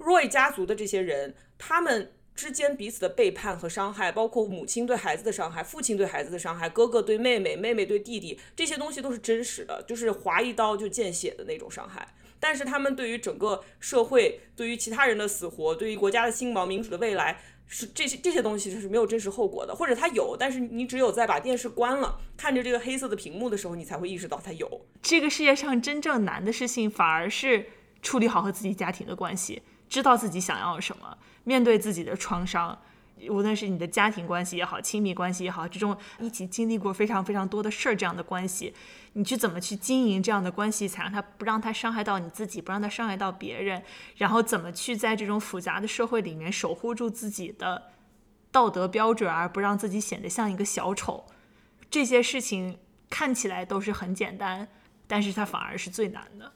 Roy 家族的这些人，他们之间彼此的背叛和伤害，包括母亲对孩子的伤害，父亲对孩子的伤害，哥哥对妹妹，妹妹对弟弟，这些东西都是真实的，就是划一刀就见血的那种伤害。但是他们对于整个社会，对于其他人的死活，对于国家的兴亡、民主的未来，是这些这些东西是没有真实后果的，或者它有，但是你只有在把电视关了，看着这个黑色的屏幕的时候，你才会意识到它有。这个世界上真正难的事情，反而是处理好和自己家庭的关系，知道自己想要什么，面对自己的创伤。无论是你的家庭关系也好，亲密关系也好，这种一起经历过非常非常多的事儿这样的关系，你去怎么去经营这样的关系，才让它不让它伤害到你自己，不让它伤害到别人，然后怎么去在这种复杂的社会里面守护住自己的道德标准，而不让自己显得像一个小丑，这些事情看起来都是很简单，但是它反而是最难的。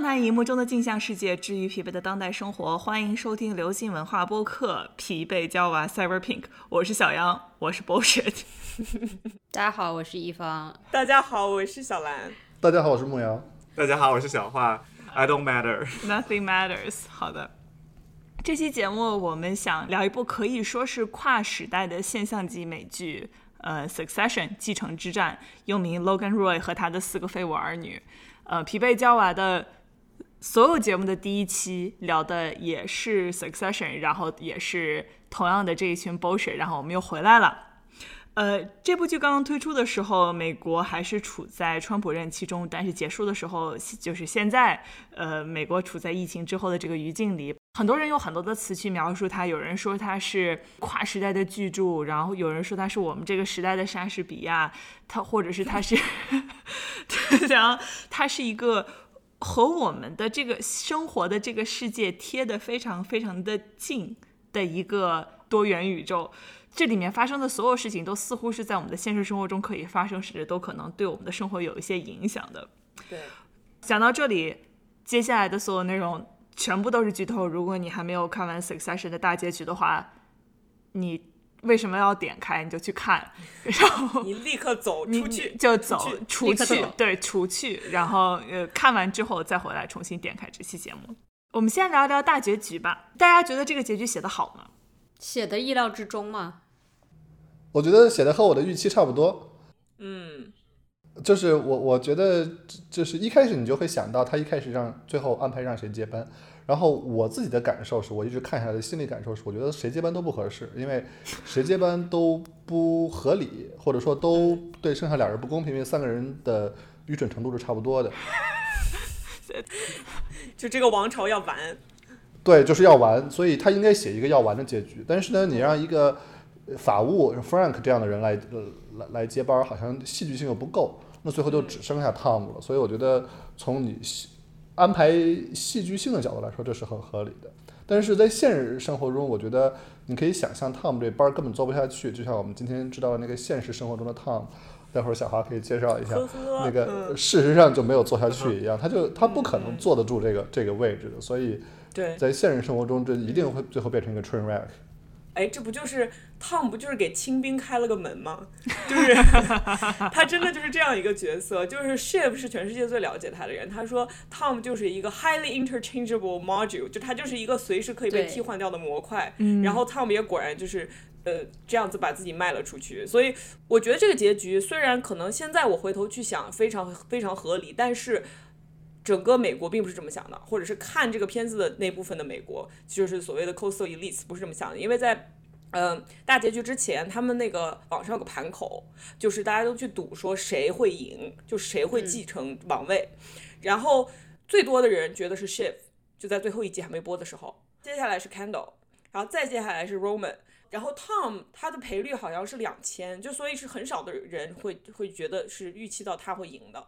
畅谈荧幕中的镜像世界，治愈疲惫的当代生活。欢迎收听流行文化播客《疲惫娇娃 Cyber Pink》，我是小杨，我是 Bullshit。大家好，我是一方。大家好，我是小兰。大家好，我是牧羊。大家好，我是小花。I don't matter. Nothing matters. 好的，这期节目我们想聊一部可以说是跨时代的现象级美剧，呃，《Succession》继承之战，又名 Logan Roy 和他的四个废物儿女。呃，疲惫娇娃的。所有节目的第一期聊的也是 Succession，然后也是同样的这一群 bullshit，然后我们又回来了。呃，这部剧刚刚推出的时候，美国还是处在川普任期中，但是结束的时候，就是现在，呃，美国处在疫情之后的这个语境里，很多人用很多的词去描述它。有人说它是跨时代的巨著，然后有人说它是我们这个时代的莎士比亚，它或者是它是，然后它是一个。和我们的这个生活的这个世界贴得非常非常的近的一个多元宇宙，这里面发生的所有事情都似乎是在我们的现实生活中可以发生，甚至都可能对我们的生活有一些影响的。对，讲到这里，接下来的所有内容全部都是剧透。如果你还没有看完《Succession》的大结局的话，你。为什么要点开？你就去看，然后你立刻走出去，就走出去，对，出去，然后呃，看完之后再回来重新点开这期节目。我们先聊聊大结局吧。大家觉得这个结局写的好吗？写的意料之中吗？我觉得写的和我的预期差不多。嗯，就是我我觉得就是一开始你就会想到他一开始让最后安排让谁接班。然后我自己的感受是，我一直看下来的心理感受是，我觉得谁接班都不合适，因为谁接班都不合理，或者说都对剩下俩人不公平，因为三个人的愚蠢程度是差不多的。就这个王朝要完。对，就是要完，所以他应该写一个要完的结局。但是呢，你让一个法务 Frank 这样的人来来来接班，好像戏剧性又不够，那最后就只剩下 Tom 了。所以我觉得从你。安排戏剧性的角度来说，这是很合理的。但是在现实生活中，我觉得你可以想象，Tom 这班根本做不下去。就像我们今天知道的那个现实生活中的 Tom，待会儿小华可以介绍一下，那个事实上就没有做下去一样，他就他不可能坐得住这个这个位置的。所以，在现实生活中，这一定会最后变成一个 train wreck。哎，这不就是 Tom 不就是给清兵开了个门吗？就是他真的就是这样一个角色。就是 Shiv 是全世界最了解他的人。他说 Tom 就是一个 highly interchangeable module，就他就是一个随时可以被替换掉的模块。然后 Tom 也果然就是呃这样子把自己卖了出去。所以我觉得这个结局虽然可能现在我回头去想非常非常合理，但是。整个美国并不是这么想的，或者是看这个片子的那部分的美国，就是所谓的 coastal elites 不是这么想的，因为在嗯大结局之前，他们那个网上有个盘口，就是大家都去赌说谁会赢，就谁会继承王位，然后最多的人觉得是 Shiv，就在最后一集还没播的时候，接下来是 Candle，然后再接下来是 Roman，然后 Tom 他的赔率好像是两千，就所以是很少的人会会觉得是预期到他会赢的。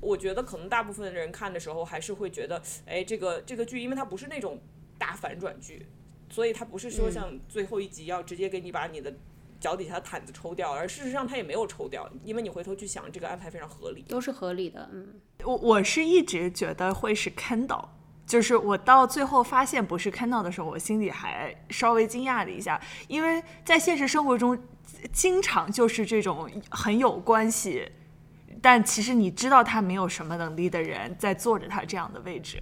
我觉得可能大部分人看的时候还是会觉得，哎，这个这个剧，因为它不是那种大反转剧，所以他不是说像最后一集要直接给你把你的脚底下的毯子抽掉，而事实上他也没有抽掉，因为你回头去想，这个安排非常合理，都是合理的。嗯，我我是一直觉得会是 Kendall，就是我到最后发现不是 Kendall 的时候，我心里还稍微惊讶了一下，因为在现实生活中，经常就是这种很有关系，但其实你知道他没有什么能力的人在坐着他这样的位置。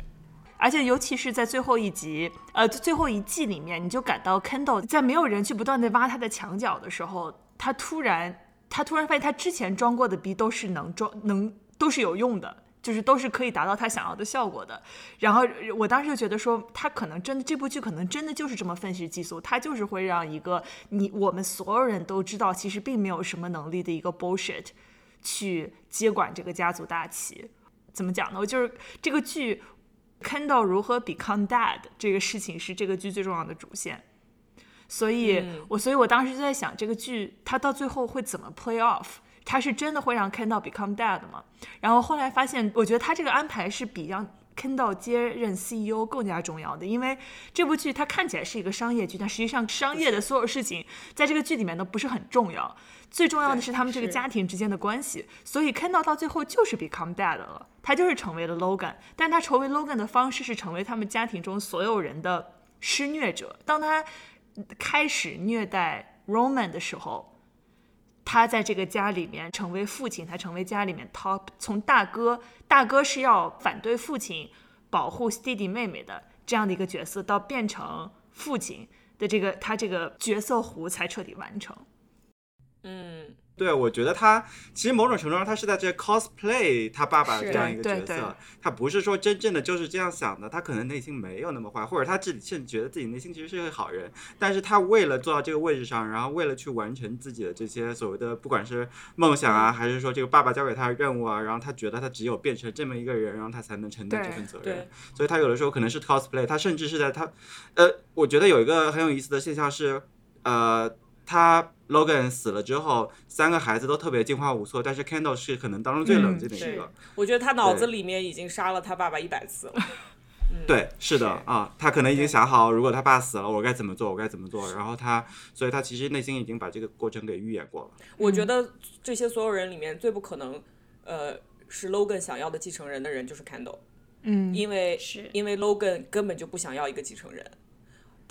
而且，尤其是在最后一集，呃，最后一季里面，你就感到 Kendall 在没有人去不断的挖他的墙角的时候，他突然，他突然发现他之前装过的逼都是能装，能都是有用的，就是都是可以达到他想要的效果的。然后我当时就觉得说，他可能真的这部剧可能真的就是这么愤世嫉俗，他就是会让一个你我们所有人都知道其实并没有什么能力的一个 bullshit 去接管这个家族大旗。怎么讲呢？我就是这个剧。Kendall 如何 become dad 这个事情是这个剧最重要的主线，所以我所以我当时就在想，这个剧它到最后会怎么 play off？它是真的会让 Kendall become dad 吗？然后后来发现，我觉得他这个安排是比让 Kendall 接任 CEO 更加重要的，因为这部剧它看起来是一个商业剧，但实际上商业的所有事情在这个剧里面都不是很重要。最重要的是他们这个家庭之间的关系，所以 Kendall 到最后就是 become dad 了，他就是成为了 Logan，但他成为 Logan 的方式是成为他们家庭中所有人的施虐者。当他开始虐待 Roman 的时候，他在这个家里面成为父亲，他成为家里面 top，从大哥，大哥是要反对父亲保护弟弟妹妹的这样的一个角色，到变成父亲的这个他这个角色弧才彻底完成。嗯，对，我觉得他其实某种程度上，他是在这 cosplay 他爸爸这样一个角色，他不是说真正的就是这样想的，他可能内心没有那么坏，或者他自己甚至觉得自己内心其实是个好人，但是他为了坐到这个位置上，然后为了去完成自己的这些所谓的不管是梦想啊，还是说这个爸爸交给他的任务啊，然后他觉得他只有变成这么一个人，然后他才能承担这份责任，所以他有的时候可能是 cosplay，他甚至是在他，呃，我觉得有一个很有意思的现象是，呃。他 Logan 死了之后，三个孩子都特别惊慌无措，但是 Kendall 是可能当中最冷静的一个。我觉得他脑子里面已经杀了他爸爸一百次了。对，是的啊，他可能已经想好，如果他爸死了，我该怎么做，我该怎么做。然后他，所以他其实内心已经把这个过程给预演过了。我觉得这些所有人里面最不可能，呃，是 Logan 想要的继承人的人就是 Kendall。嗯，因为是因为 Logan 根本就不想要一个继承人。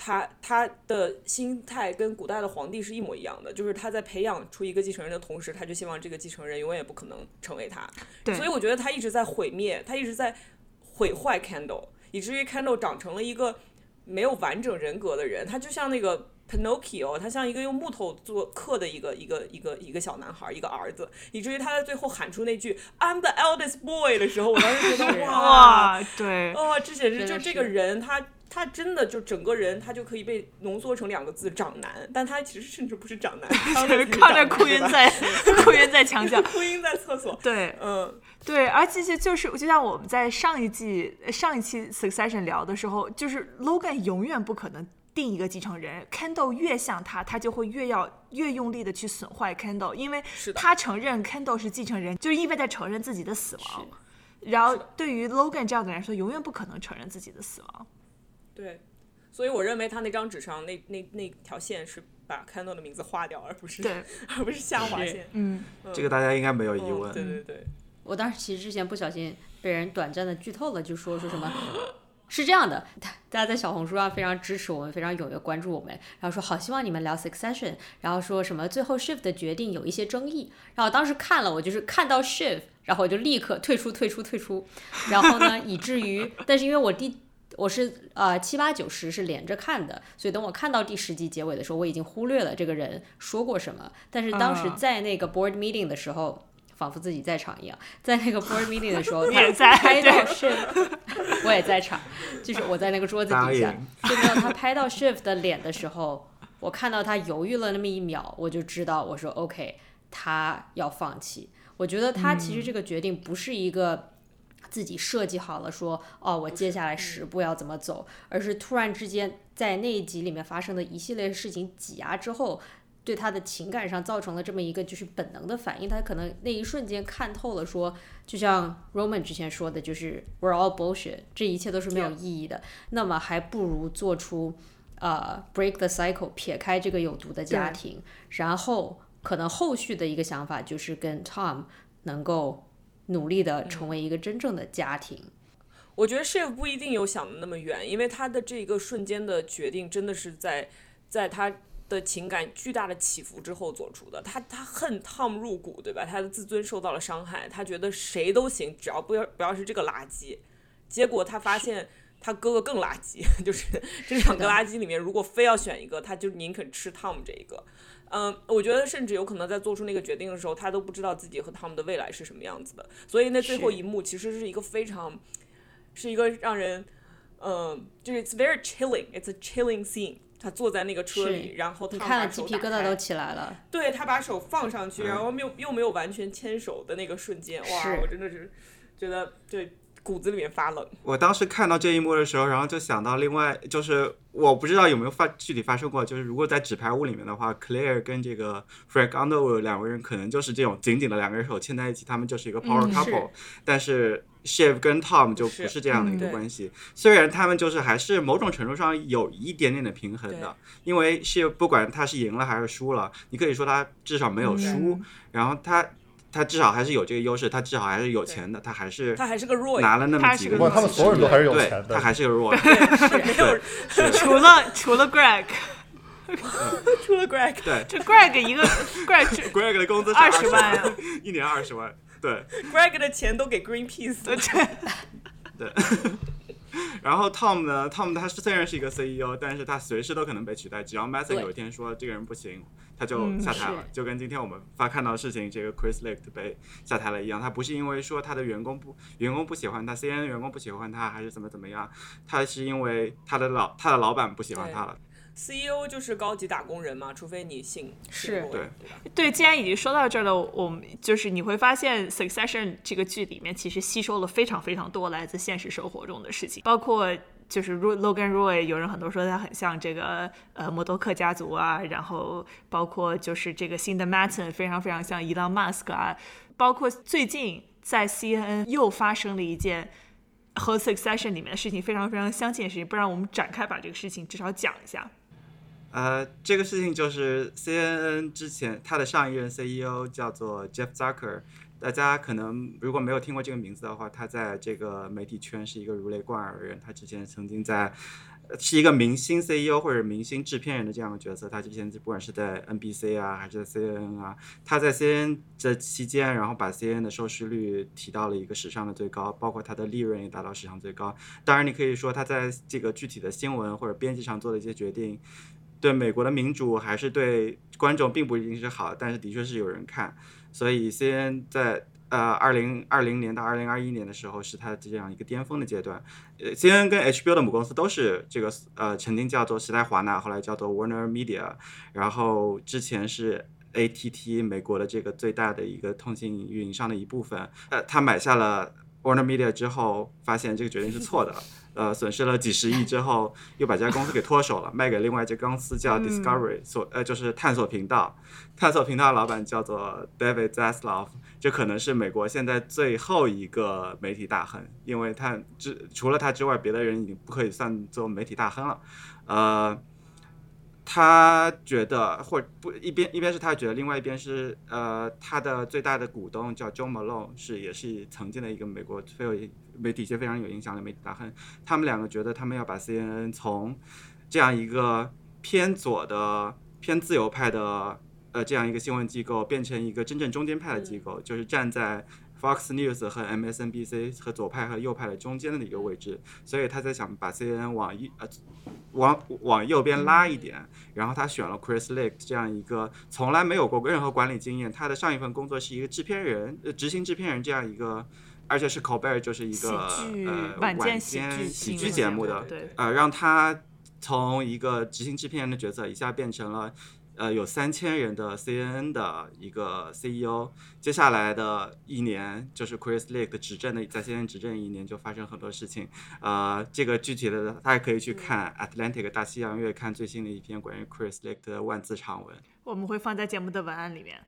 他他的心态跟古代的皇帝是一模一样的，就是他在培养出一个继承人的同时，他就希望这个继承人永远也不可能成为他。对，所以我觉得他一直在毁灭，他一直在毁坏 Candle，以至于 Candle 长成了一个没有完整人格的人。他就像那个 Pinocchio，他像一个用木头做刻的一个一个一个一个小男孩，一个儿子，以至于他在最后喊出那句 "I'm the eldest boy" 的时候，我当时觉得 哇，对，哦，这简直就这个人他。他真的就整个人，他就可以被浓缩成两个字“长男”，但他其实甚至不是长男，他是靠着哭晕在 哭晕在墙角，哭晕在厕所。对，嗯，对，而且是就是就像我们在上一季上一期 Succession 聊的时候，就是 Logan 永远不可能定一个继承人，Kendall 越像他，他就会越要越用力的去损坏 Kendall，因为他承认 Kendall 是继承人，就意味着承认自己的死亡。然后对于 Logan 这样的人来说，永远不可能承认自己的死亡。对，所以我认为他那张纸上那那那条线是把 Kendall 的名字划掉，而不是对，而不是下划线。嗯，这个大家应该没有疑问。对对对，我当时其实之前不小心被人短暂的剧透了，就说说什么，是这样的，大家在小红书上非常支持我们，非常踊跃关注我们，然后说好希望你们聊 Succession，然后说什么最后 Shift 的决定有一些争议，然后当时看了，我就是看到 Shift，然后我就立刻退出退出退出，然后呢，以至于，但是因为我第我是呃七八九十是连着看的，所以等我看到第十集结尾的时候，我已经忽略了这个人说过什么。但是当时在那个 board meeting 的时候，仿佛自己在场一样，在那个 board meeting 的时候，他拍到 shift，我也在场，就是我在那个桌子底下，就没有他拍到 shift 的脸的时候，我看到他犹豫了那么一秒，我就知道我说 OK，他要放弃。我觉得他其实这个决定不是一个。自己设计好了，说哦，我接下来十步要怎么走，而是突然之间在那一集里面发生的一系列事情挤压之后，对他的情感上造成了这么一个就是本能的反应。他可能那一瞬间看透了，说就像 Roman 之前说的，就是 We're all bullshit，这一切都是没有意义的。那么还不如做出呃 break the cycle，撇开这个有毒的家庭，然后可能后续的一个想法就是跟 Tom 能够。努力的成为一个真正的家庭。我觉得 Shiv 不一定有想的那么远，因为他的这个瞬间的决定真的是在在他的情感巨大的起伏之后做出的。他他恨 Tom 入骨，对吧？他的自尊受到了伤害，他觉得谁都行，只要不要不要是这个垃圾。结果他发现他哥哥更垃圾，就是这两个垃圾里面，如果非要选一个，他就宁肯吃 Tom 这一个。嗯，我觉得甚至有可能在做出那个决定的时候，他都不知道自己和 Tom 的未来是什么样子的。所以那最后一幕其实是一个非常。是一个让人，嗯，就是 it's very chilling，it's a chilling scene。他坐在那个车里，然后他看了鸡皮疙瘩都起来了。对他把手放上去，然后又又没有完全牵手的那个瞬间，哇，我真的是觉得对骨子里面发冷。我当时看到这一幕的时候，然后就想到另外就是。我不知道有没有发具体发生过，就是如果在纸牌屋里面的话，Claire 跟这个 Frank Underwood 两个人可能就是这种紧紧的两个人手牵在一起，他们就是一个 power couple。但是 Shiv 跟 Tom 就不是这样的一个关系。虽然他们就是还是某种程度上有一点点的平衡的，因为 Shiv 不管他是赢了还是输了，你可以说他至少没有输，然后他。他至少还是有这个优势，他至少还是有钱的，他还是他还是个弱，拿了那么几个，他们所有人都还是有钱的，他还是个弱，没有，除了除了 Greg，除了 Greg，对，这 Greg 一个 Greg，Greg 的工资二十万，一年二十万，对，Greg 的钱都给 Greenpeace，对，对。然后 Tom 呢？Tom 他虽然是一个 CEO，但是他随时都可能被取代。只要 Mason 有一天说这个人不行，他就下台了。就跟今天我们发看到的事情，这个 Chris Lake 被下台了一样。他不是因为说他的员工不员工不喜欢他，CNN 员工不喜欢他，还是怎么怎么样？他是因为他的老他的老板不喜欢他了。CEO 就是高级打工人嘛，除非你姓是，对对。既然已经说到这儿了，我们就是你会发现《Succession》这个剧里面其实吸收了非常非常多来自现实生活中的事情，包括就是 Logan Roy，有人很多说他很像这个呃默多克家族啊，然后包括就是这个新的 Matton，非常非常像 Elon Musk 啊，包括最近在 CNN 又发生了一件和《Succession》里面的事情非常非常相近的事情，不然我们展开把这个事情至少讲一下。呃，这个事情就是 CNN 之前他的上一任 CEO 叫做 Jeff Zucker，大家可能如果没有听过这个名字的话，他在这个媒体圈是一个如雷贯耳的人。他之前曾经在是一个明星 CEO 或者明星制片人的这样的角色。他之前不管是在 NBC 啊，还是在 CNN 啊，他在 CNN 这期间，然后把 CNN 的收视率提到了一个史上的最高，包括他的利润也达到史上最高。当然，你可以说他在这个具体的新闻或者编辑上做的一些决定。对美国的民主还是对观众并不一定是好，但是的确是有人看，所以 C N 在呃二零二零年到二零二一年的时候是它这样一个巅峰的阶段。呃，C N 跟 H B O 的母公司都是这个呃曾经叫做时代华纳，后来叫做 Warner Media，然后之前是 A T T 美国的这个最大的一个通信运营商的一部分。呃，他买下了 Warner Media 之后，发现这个决定是错的。呃，损失了几十亿之后，又把这家公司给脱手了，卖给另外一家公司叫 Discovery，所呃就是探索频道。探索频道的老板叫做 David Zaslav，这可能是美国现在最后一个媒体大亨，因为他之除了他之外，别的人已经不可以算作媒体大亨了。呃。他觉得，或不一边一边是他觉得，另外一边是呃，他的最大的股东叫 John Malone，是也是曾经的一个美国最有媒体界非常有影响的媒体大亨。他们两个觉得，他们要把 CNN 从这样一个偏左的、偏自由派的呃这样一个新闻机构，变成一个真正中间派的机构，就是站在。Fox News 和 MSNBC 和左派和右派的中间的一个位置，所以他在想把 CNN 往一呃往往右边拉一点，然后他选了 Chris Lake 这样一个从来没有过任何管理经验，他的上一份工作是一个制片人，呃执行制片人这样一个，而且是 Colbert 就是一个呃晚间喜剧节目的，呃让他从一个执行制片人的角色一下变成了。呃，有三千人的 CNN 的一个 CEO，接下来的一年就是 Chris Lake 执政的，在 CNN 执政一年就发生很多事情。呃，这个具体的大家可以去看 Atlantic 大西洋月刊最新的一篇关于 Chris Lake 的万字长文，我们会放在节目的文案里面，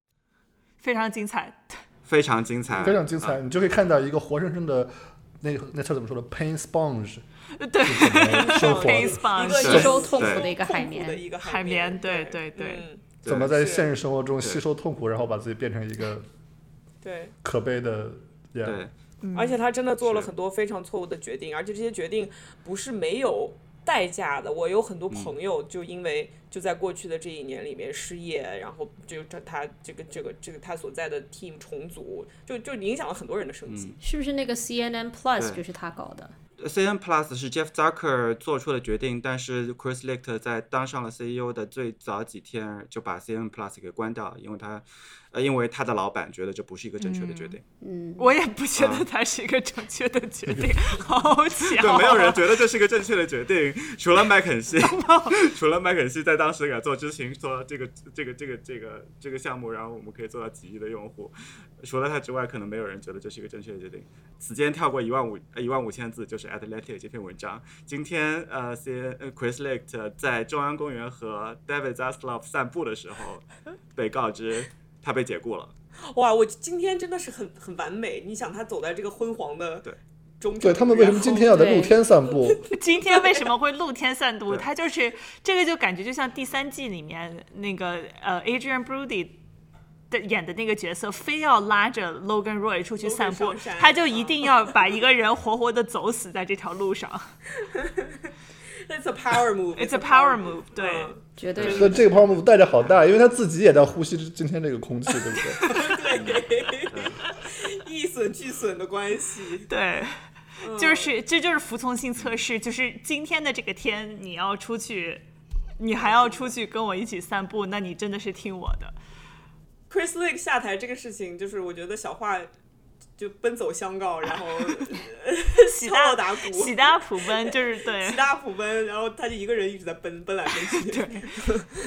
非常精彩，非常精彩，非常精彩，你就可以看到一个活生生的那那车怎么说的，pain sponge。对，一个吸收痛苦的一个海绵，海绵，对对对。怎么在现实生活中吸收痛苦，然后把自己变成一个对。可悲的？对，而且他真的做了很多非常错误的决定，而且这些决定不是没有代价的。我有很多朋友就因为就在过去的这一年里面失业，然后就他他这个这个这个他所在的 team 重组，就就影响了很多人的生计。是不是那个 CNN Plus 就是他搞的？C N Plus 是 Jeff Zucker 做出的决定，但是 Chris Licht 在当上了 CEO 的最早几天就把 C N Plus 给关掉了，因为他。呃，因为他的老板觉得这不是一个正确的决定。嗯，我也不觉得他是一个正确的决定。好巧，对，没有人觉得这是一个正确的决定，除了麦肯锡 除了麦肯锡在当时敢做知情，说这个这个这个这个这个项目，然后我们可以做到几亿的用户，除了他之外，可能没有人觉得这是一个正确的决定。此间跳过一万五一万五千字，就是 Atlantic 这篇文章。今天呃，C Chris Licht 在中央公园和 David Zaslav 散步的时候，被告知。他被解雇了，哇！我今天真的是很很完美。你想，他走在这个昏黄的对中，对他们为什么今天要在露天散步？今天为什么会露天散步？他就是这个，就感觉就像第三季里面那个呃，Adrian Brody 的演的那个角色，非要拉着 Logan Roy 出去散步，他就一定要把一个人活活的走死在这条路上。It's a power move. It's a power move. 对，绝对。那这个 power move 代价好大，因为他自己也在呼吸今天这个空气，对不对？对，一损俱损的关系。对，就是这就是服从性测试，就是今天的这个天，你要出去，你还要出去跟我一起散步，那你真的是听我的。Chris Lake 下台这个事情，就是我觉得小华。就奔走相告，然后 喜大打鼓，喜大普奔，就是对，喜大普奔，然后他就一个人一直在奔奔来奔去。对，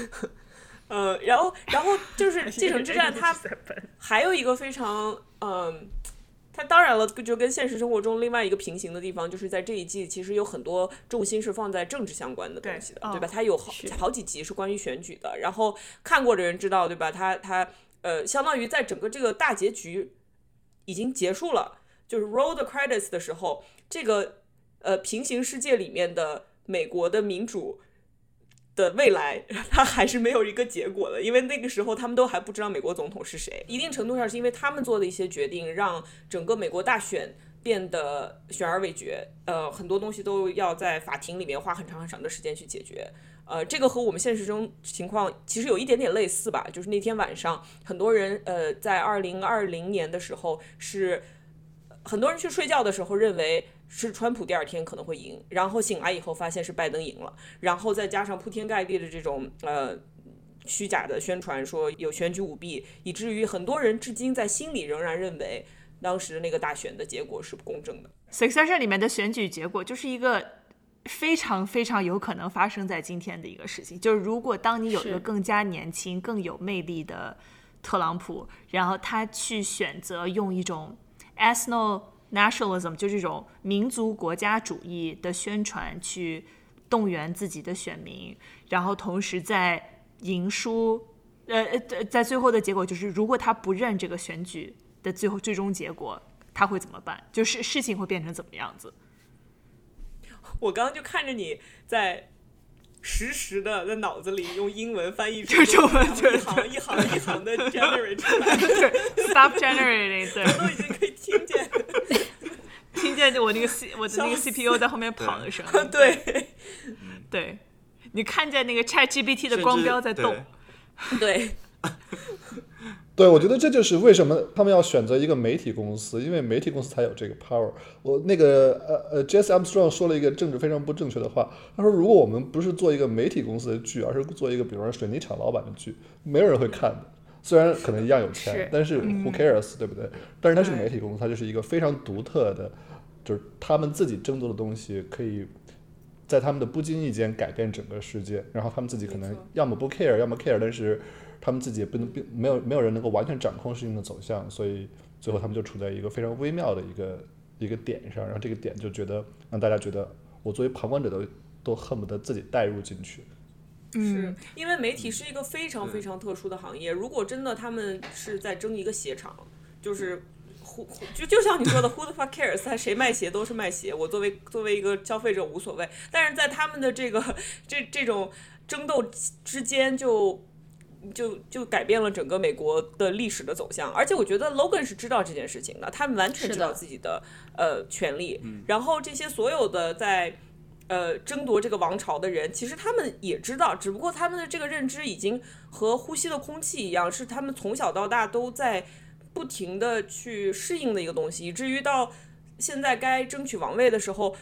嗯，然后，然后就是《继承之战》，它还有一个非常，嗯，它当然了，就跟现实生活中另外一个平行的地方，就是在这一季，其实有很多重心是放在政治相关的东西的，对吧？它有好好几集是关于选举的，然后看过的人知道，对吧？它它呃，相当于在整个这个大结局。已经结束了，就是 roll the credits 的时候，这个呃平行世界里面的美国的民主的未来，它还是没有一个结果的，因为那个时候他们都还不知道美国总统是谁。一定程度上是因为他们做的一些决定，让整个美国大选变得悬而未决。呃，很多东西都要在法庭里面花很长很长的时间去解决。呃，这个和我们现实中情况其实有一点点类似吧，就是那天晚上，很多人呃在二零二零年的时候是很多人去睡觉的时候认为是川普第二天可能会赢，然后醒来以后发现是拜登赢了，然后再加上铺天盖地的这种呃虚假的宣传说有选举舞弊，以至于很多人至今在心里仍然认为当时那个大选的结果是不公正的。Succession 里面的选举结果就是一个。非常非常有可能发生在今天的一个事情，就是如果当你有一个更加年轻、更有魅力的特朗普，然后他去选择用一种 ethno nationalism，就这种民族国家主义的宣传去动员自己的选民，然后同时在赢输，呃呃，在最后的结果就是，如果他不认这个选举的最后最终结果，他会怎么办？就是事情会变成怎么样子？我刚刚就看着你在实时的在脑子里用英文翻译出中文，一行一行一行的 generate 出来，stop generating，对，都已经可以听见，听见我那个 C 我的那个 CPU 在后面跑的声音，对，对，你看见那个 ChatGPT 的光标在动，对。对，我觉得这就是为什么他们要选择一个媒体公司，因为媒体公司才有这个 power。我那个呃呃，Jesse Armstrong 说了一个政治非常不正确的话，他说如果我们不是做一个媒体公司的剧，而是做一个比如说水泥厂老板的剧，没有人会看的。虽然可能一样有钱，但是 who cares，对不对？但是它是媒体公司，它就是一个非常独特的，就是他们自己争夺的东西，可以在他们的不经意间改变整个世界。然后他们自己可能要么不 care，要么 care，但是。他们自己也不能，并没有没有人能够完全掌控事情的走向，所以最后他们就处在一个非常微妙的一个一个点上，然后这个点就觉得让大家觉得，我作为旁观者都都恨不得自己带入进去。是因为媒体是一个非常非常特殊的行业，如果真的他们是在争一个鞋厂，就是，who 就就像你说的，who the fuck cares？他谁卖鞋都是卖鞋，我作为作为一个消费者无所谓，但是在他们的这个这这种争斗之间就。就就就改变了整个美国的历史的走向。而且我觉得 Logan 是知道这件事情的，他们完全知道自己的呃权利。然后这些所有的在呃争夺这个王朝的人，其实他们也知道，只不过他们的这个认知已经和呼吸的空气一样，是他们从小到大都在不停的去适应的一个东西，以至于到现在该争取王位的时候，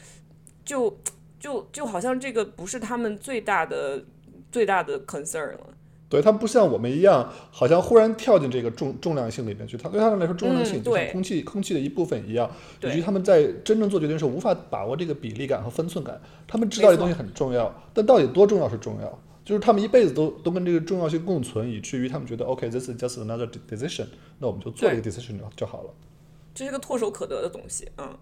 就就就好像这个不是他们最大的最大的 concern 了。对他不像我们一样，好像忽然跳进这个重重量性里面去。他对他们来说，重量性就像空气空气的一部分一样，以及他们在真正做决定的时候无法把握这个比例感和分寸感。他们知道这东西很重要，但到底多重要是重要？就是他们一辈子都都跟这个重要性共存，以至于他们觉得 OK，this is just another decision，那我们就做一个 decision 就就好了。这是个唾手可得的东西，嗯。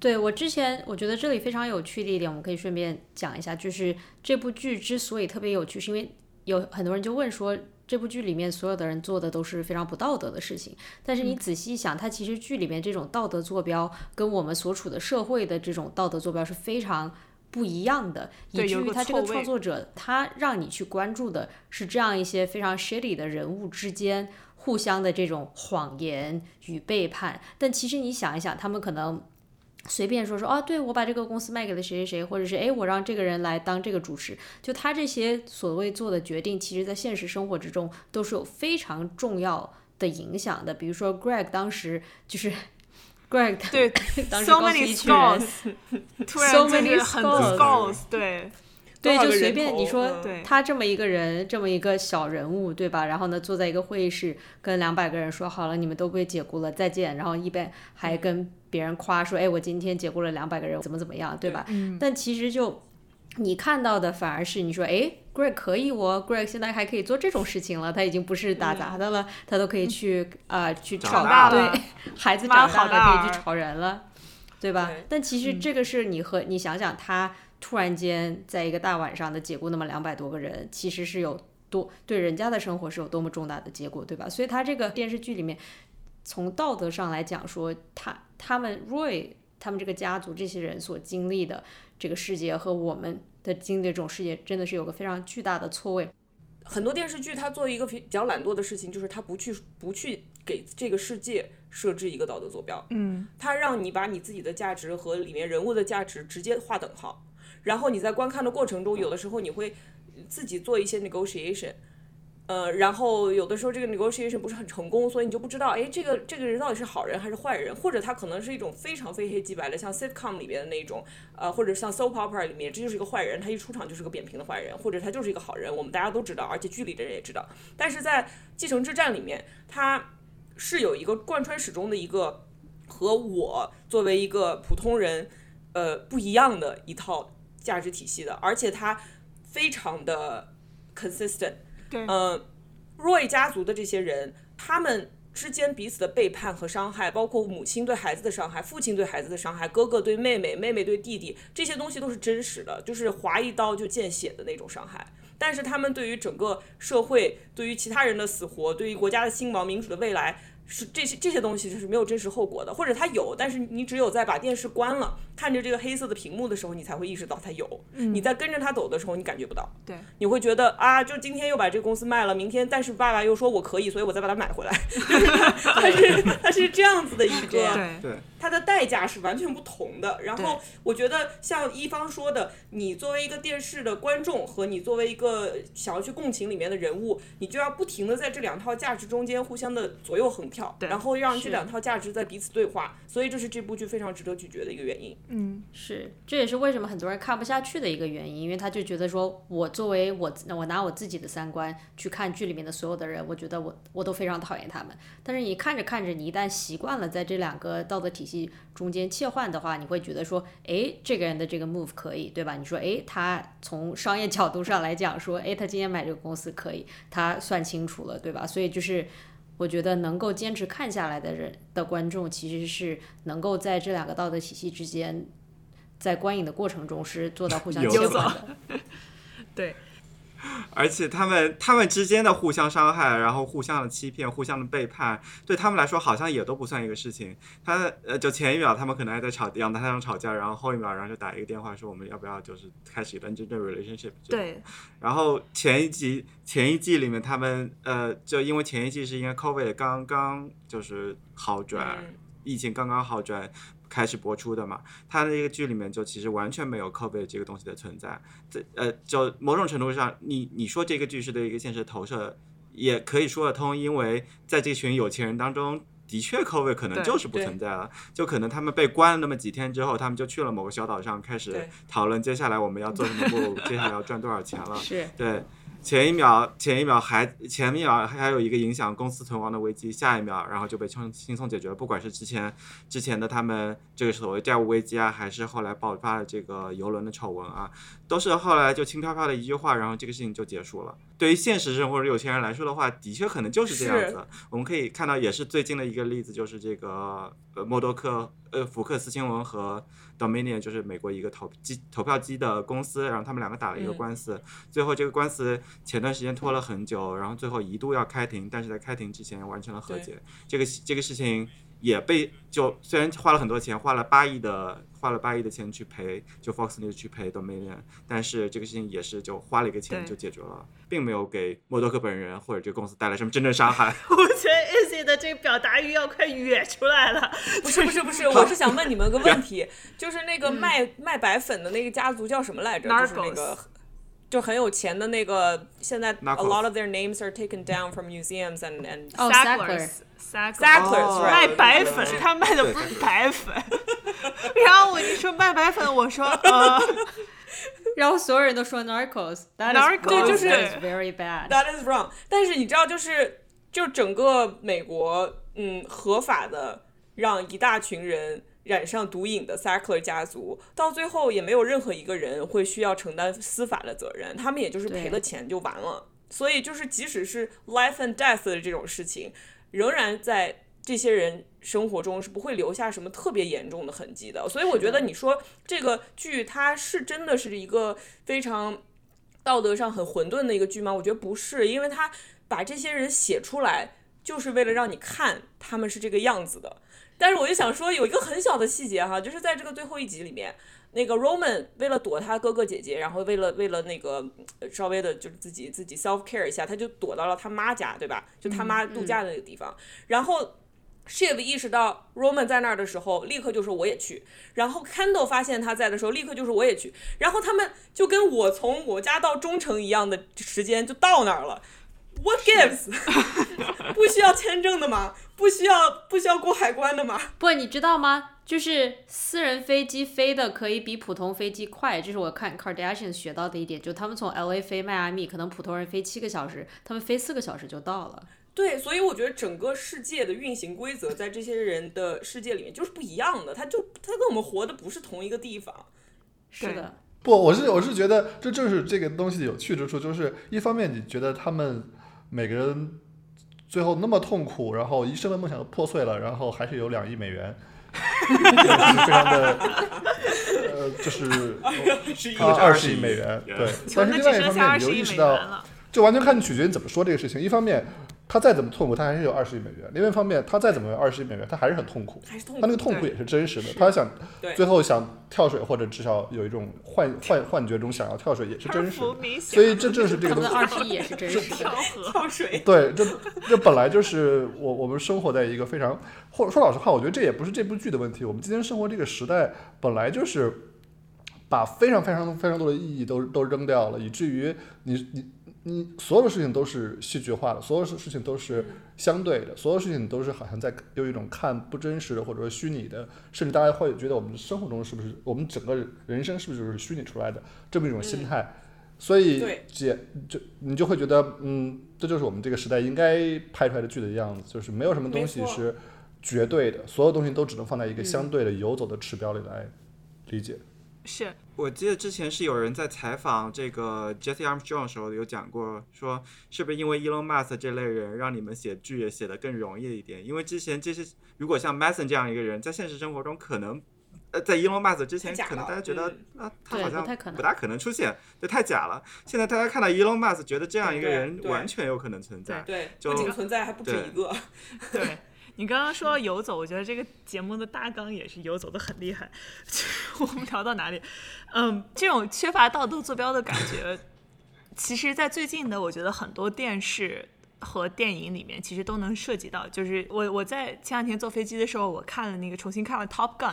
对我之前，我觉得这里非常有趣的一点，我们可以顺便讲一下，就是这部剧之所以特别有趣，是因为。有很多人就问说，这部剧里面所有的人做的都是非常不道德的事情。但是你仔细一想，它其实剧里面这种道德坐标跟我们所处的社会的这种道德坐标是非常不一样的。以至于他这个创作者，他让你去关注的是这样一些非常 shady 的人物之间互相的这种谎言与背叛。但其实你想一想，他们可能。随便说说哦，对我把这个公司卖给了谁谁谁，或者是哎，我让这个人来当这个主持，就他这些所谓做的决定，其实在现实生活之中都是有非常重要的影响的。比如说，Greg 当时就是 Greg 对，当时公司一群人，so many scores，对。对，就随便你说，他这么一个人，这么一个小人物，对吧？然后呢，坐在一个会议室，跟两百个人说好了，你们都被解雇了，再见。然后一边还跟别人夸说，哎，我今天解雇了两百个人，怎么怎么样，对吧？但其实就你看到的反而是你说，哎，Greg 可以哦，Greg 现在还可以做这种事情了，他已经不是打杂的了，他都可以去啊去炒大对，孩子长大了可以去炒人了，对吧？但其实这个是你和你想想他。突然间，在一个大晚上的解雇那么两百多个人，其实是有多对人家的生活是有多么重大的结果，对吧？所以他这个电视剧里面，从道德上来讲，说他他们 Roy 他们这个家族这些人所经历的这个世界和我们的经历这种世界，真的是有个非常巨大的错位。很多电视剧它做一个比较懒惰的事情，就是它不去不去给这个世界设置一个道德坐标，嗯，它让你把你自己的价值和里面人物的价值直接划等号。然后你在观看的过程中，有的时候你会自己做一些 negotiation，呃，然后有的时候这个 negotiation 不是很成功，所以你就不知道，哎，这个这个人到底是好人还是坏人，或者他可能是一种非常非黑即白的，像 sitcom 里边的那种，呃，或者像 soap opera 里面，这就是一个坏人，他一出场就是个扁平的坏人，或者他就是一个好人，我们大家都知道，而且剧里的人也知道。但是在继承之战里面，他是有一个贯穿始终的一个和我作为一个普通人，呃，不一样的一套。价值体系的，而且它非常的 consistent。对，嗯，Roy 家族的这些人，他们之间彼此的背叛和伤害，包括母亲对孩子的伤害，父亲对孩子的伤害，哥哥对妹妹，妹妹对弟弟，这些东西都是真实的，就是划一刀就见血的那种伤害。但是他们对于整个社会，对于其他人的死活，对于国家的兴亡、民主的未来。是这些这些东西就是没有真实后果的，或者它有，但是你只有在把电视关了，看着这个黑色的屏幕的时候，你才会意识到它有。你在跟着它走的时候，你感觉不到。对，你会觉得啊，就今天又把这个公司卖了，明天但是爸爸又说我可以，所以我再把它买回来。它是它是这样子的一个，对对，它的代价是完全不同的。然后我觉得像一方说的，你作为一个电视的观众和你作为一个想要去共情里面的人物，你就要不停的在这两套价值中间互相的左右横。跳，然后让这两套价值在彼此对话，所以这是这部剧非常值得咀嚼的一个原因。嗯，是，这也是为什么很多人看不下去的一个原因，因为他就觉得说，我作为我，我拿我自己的三观去看剧里面的所有的人，我觉得我我都非常讨厌他们。但是你看着看着，你一旦习惯了在这两个道德体系中间切换的话，你会觉得说，哎，这个人的这个 move 可以，对吧？你说，哎，他从商业角度上来讲，说，哎，他今天买这个公司可以，他算清楚了，对吧？所以就是。我觉得能够坚持看下来的人的观众，其实是能够在这两个道德体系之间，在观影的过程中是做到互相切换的。对。而且他们他们之间的互相伤害，然后互相的欺骗，互相的背叛，对他们来说好像也都不算一个事情。他呃，就前一秒他们可能还在吵阳台上吵架，然后后一秒然后就打一个电话说我们要不要就是开始一段真正 relationship。对。然后前一集前一季里面他们呃，就因为前一季是因为 COVID 刚刚就是好转，疫情刚刚好转。开始播出的嘛，他的这个剧里面就其实完全没有 COVID 这个东西的存在。这呃，就某种程度上，你你说这个剧是对一个现实投射，也可以说得通，因为在这群有钱人当中，的确 COVID 可能就是不存在了。就可能他们被关了那么几天之后，他们就去了某个小岛上，开始讨论接下来我们要做什么步，接下来要赚多少钱了。是对。前一秒，前一秒还前一秒还有一个影响公司存亡的危机，下一秒然后就被轻轻松解决了。不管是之前之前的他们这个所谓债务危机啊，还是后来爆发的这个游轮的丑闻啊，都是后来就轻飘飘的一句话，然后这个事情就结束了。对于现实生活中有钱人来说的话，的确可能就是这样子。我们可以看到，也是最近的一个例子，就是这个呃默多克呃福克斯新闻和。Dominion 就是美国一个投机投票机的公司，然后他们两个打了一个官司，最后这个官司前段时间拖了很久，然后最后一度要开庭，但是在开庭之前完成了和解，这个这个事情。也被就虽然花了很多钱，花了八亿的花了八亿的钱去赔，就 Fox News 去赔 Dominion，但是这个事情也是就花了一个钱就解决了，并没有给默多克本人或者这个公司带来什么真正伤害。我觉得 Izzy 的这个表达欲要快哕出来了。不是不是不 是，我是想问你们个问题，就是那个卖卖白粉的那个家族叫什么来着？就是那个就很有钱的那个，现在 a lot of their names are taken down from museums and and。Sackler 卖白粉，他卖的不是白粉。然后我一说卖白粉，我说呃，然后所有人都说 narcos，对，就是 very bad。That is wrong。但是你知道，就是就整个美国，嗯，合法的让一大群人染上毒瘾的 Sackler 家族，到最后也没有任何一个人会需要承担司法的责任，他们也就是赔了钱就完了。所以就是即使是 life and death 的这种事情。仍然在这些人生活中是不会留下什么特别严重的痕迹的，所以我觉得你说这个剧它是真的是一个非常道德上很混沌的一个剧吗？我觉得不是，因为他把这些人写出来就是为了让你看他们是这个样子的。但是我就想说有一个很小的细节哈，就是在这个最后一集里面。那个 Roman 为了躲他哥哥姐姐，然后为了为了那个稍微的，就是自己自己 self care 一下，他就躲到了他妈家，对吧？就他妈度假的那个地方。然后 Shiv 意识到 Roman 在那儿的时候，立刻就说我也去。然后 Candle 发现他在的时候，立刻就说我也去。然后他们就跟我从我家到中城一样的时间就到那儿了。What gives？不需要签证的吗？不需要不需要过海关的吗？不，你知道吗？就是私人飞机飞的可以比普通飞机快，这是我看 Kardashian 学到的一点。就他们从 LA 飞迈阿密，可能普通人飞七个小时，他们飞四个小时就到了。对，所以我觉得整个世界的运行规则在这些人的世界里面就是不一样的，他就他跟我们活的不是同一个地方。是的。不，我是我是觉得这正是这个东西的有趣之处，就是一方面你觉得他们每个人最后那么痛苦，然后一生的梦想都破碎了，然后还是有两亿美元。非常的，呃，就是啊，二十亿美元，对。但是另外一方面，你又意识到，就完全看取决于你怎么说这个事情。一方面。他再怎么痛苦，他还是有二十亿美元。另外一方面，他再怎么有二十亿美元，他还是很痛苦。还是痛苦。他那个痛苦也是真实的。他想最后想跳水，或者至少有一种幻幻幻觉中想要跳水，也是真实的。所以这正是这个东西。二十亿也是真实的。跳水。对，这这本来就是我我们生活在一个非常，或者说老实话，我觉得这也不是这部剧的问题。我们今天生活这个时代本来就是把非常非常非常多的意义都都扔掉了，以至于你你。你所有的事情都是戏剧化的，所有事事情都是相对的，所有事情都是好像在有一种看不真实的或者说虚拟的，甚至大家会觉得我们生活中是不是我们整个人生是不是就是虚拟出来的这么一种心态，所以姐就你就会觉得嗯，这就是我们这个时代应该拍出来的剧的样子，就是没有什么东西是绝对的，所有东西都只能放在一个相对的游走的尺标里来理解。是我记得之前是有人在采访这个 Jesse Armstrong 的时候有讲过，说是不是因为 Elon Musk 这类人让你们写剧也写得更容易一点？因为之前这些如果像 Mason 这样一个人，在现实生活中可能呃，在 Elon Musk 之前可能大家觉得嗯啊，他好像不太可能出现，这，太假了。现在大家看到 Elon Musk，，觉得这样一个人完全有可能存在。对，就不仅存在，还不止一个。对你刚刚说游走，我觉得这个节目的大纲也是游走的很厉害。我们聊到哪里？嗯，这种缺乏道德坐标的感觉，其实，在最近的，我觉得很多电视和电影里面，其实都能涉及到。就是我我在前两天坐飞机的时候，我看了那个重新看了《Top Gun》。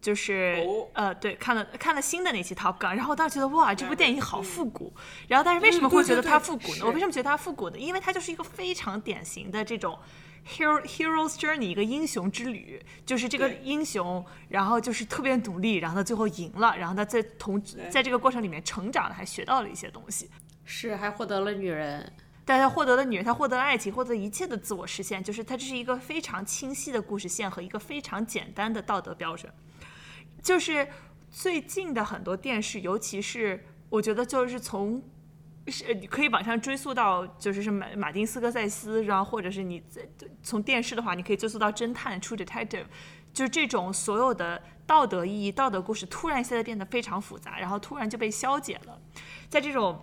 就是、哦呃，对，看了看了新的那期《Top Gun》，然后我当时觉得哇，这部电影好嗯复古。然后，但是为什么会觉得它复古呢？是我为什么觉得它复古呢？因为它就是一个非常典型的这种 hero hero's journey，一个英雄之旅，就是这个英雄，然后就是特别努力，然后他最后赢了，然后他在同在这个过程里面成长了，还学到了一些东西。是还获得了女人，但他获得了女人，他获得了爱情，获得一切的自我实现，就是他这是一个非常清晰的故事线和一个非常简单的道德标准。就是最近的很多电视，尤其是我觉得就是从是你可以往上追溯到就是是马马丁斯科塞斯，然后或者是你从电视的话，你可以追溯到侦探 True Detective，就是这种所有的道德意义、道德故事，突然现在变得非常复杂，然后突然就被消解了。在这种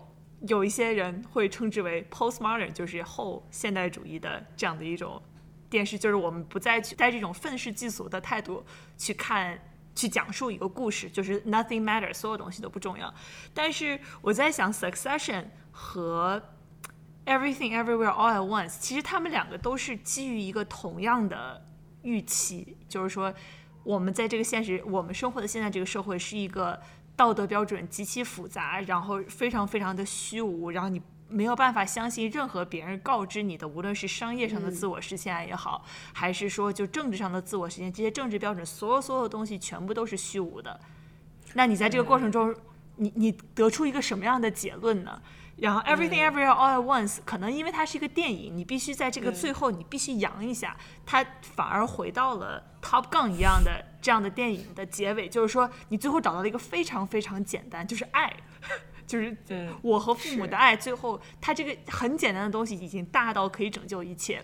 有一些人会称之为 postmodern，就是后现代主义的这样的一种电视，就是我们不再去带这种愤世嫉俗的态度去看。去讲述一个故事，就是 nothing matters，所有东西都不重要。但是我在想，Succession 和 Everything Everywhere All at Once，其实他们两个都是基于一个同样的预期，就是说，我们在这个现实，我们生活的现在这个社会是一个道德标准极其复杂，然后非常非常的虚无，然后你没有办法相信任何别人告知你的，无论是商业上的自我实现也好，还是说就政治上的自我实现，这些政治标准，所有所有东西全部都是虚无的。那你在这个过程中，你你得出一个什么样的结论呢？然后 Everything Everywhere All at Once，可能因为它是一个电影，你必须在这个最后你必须扬一下，它反而回到了 Top Gun 一样的这样的电影的结尾，就是说你最后找到了一个非常非常简单，就是爱。就是嗯我和父母的爱，最后他这个很简单的东西已经大到可以拯救一切。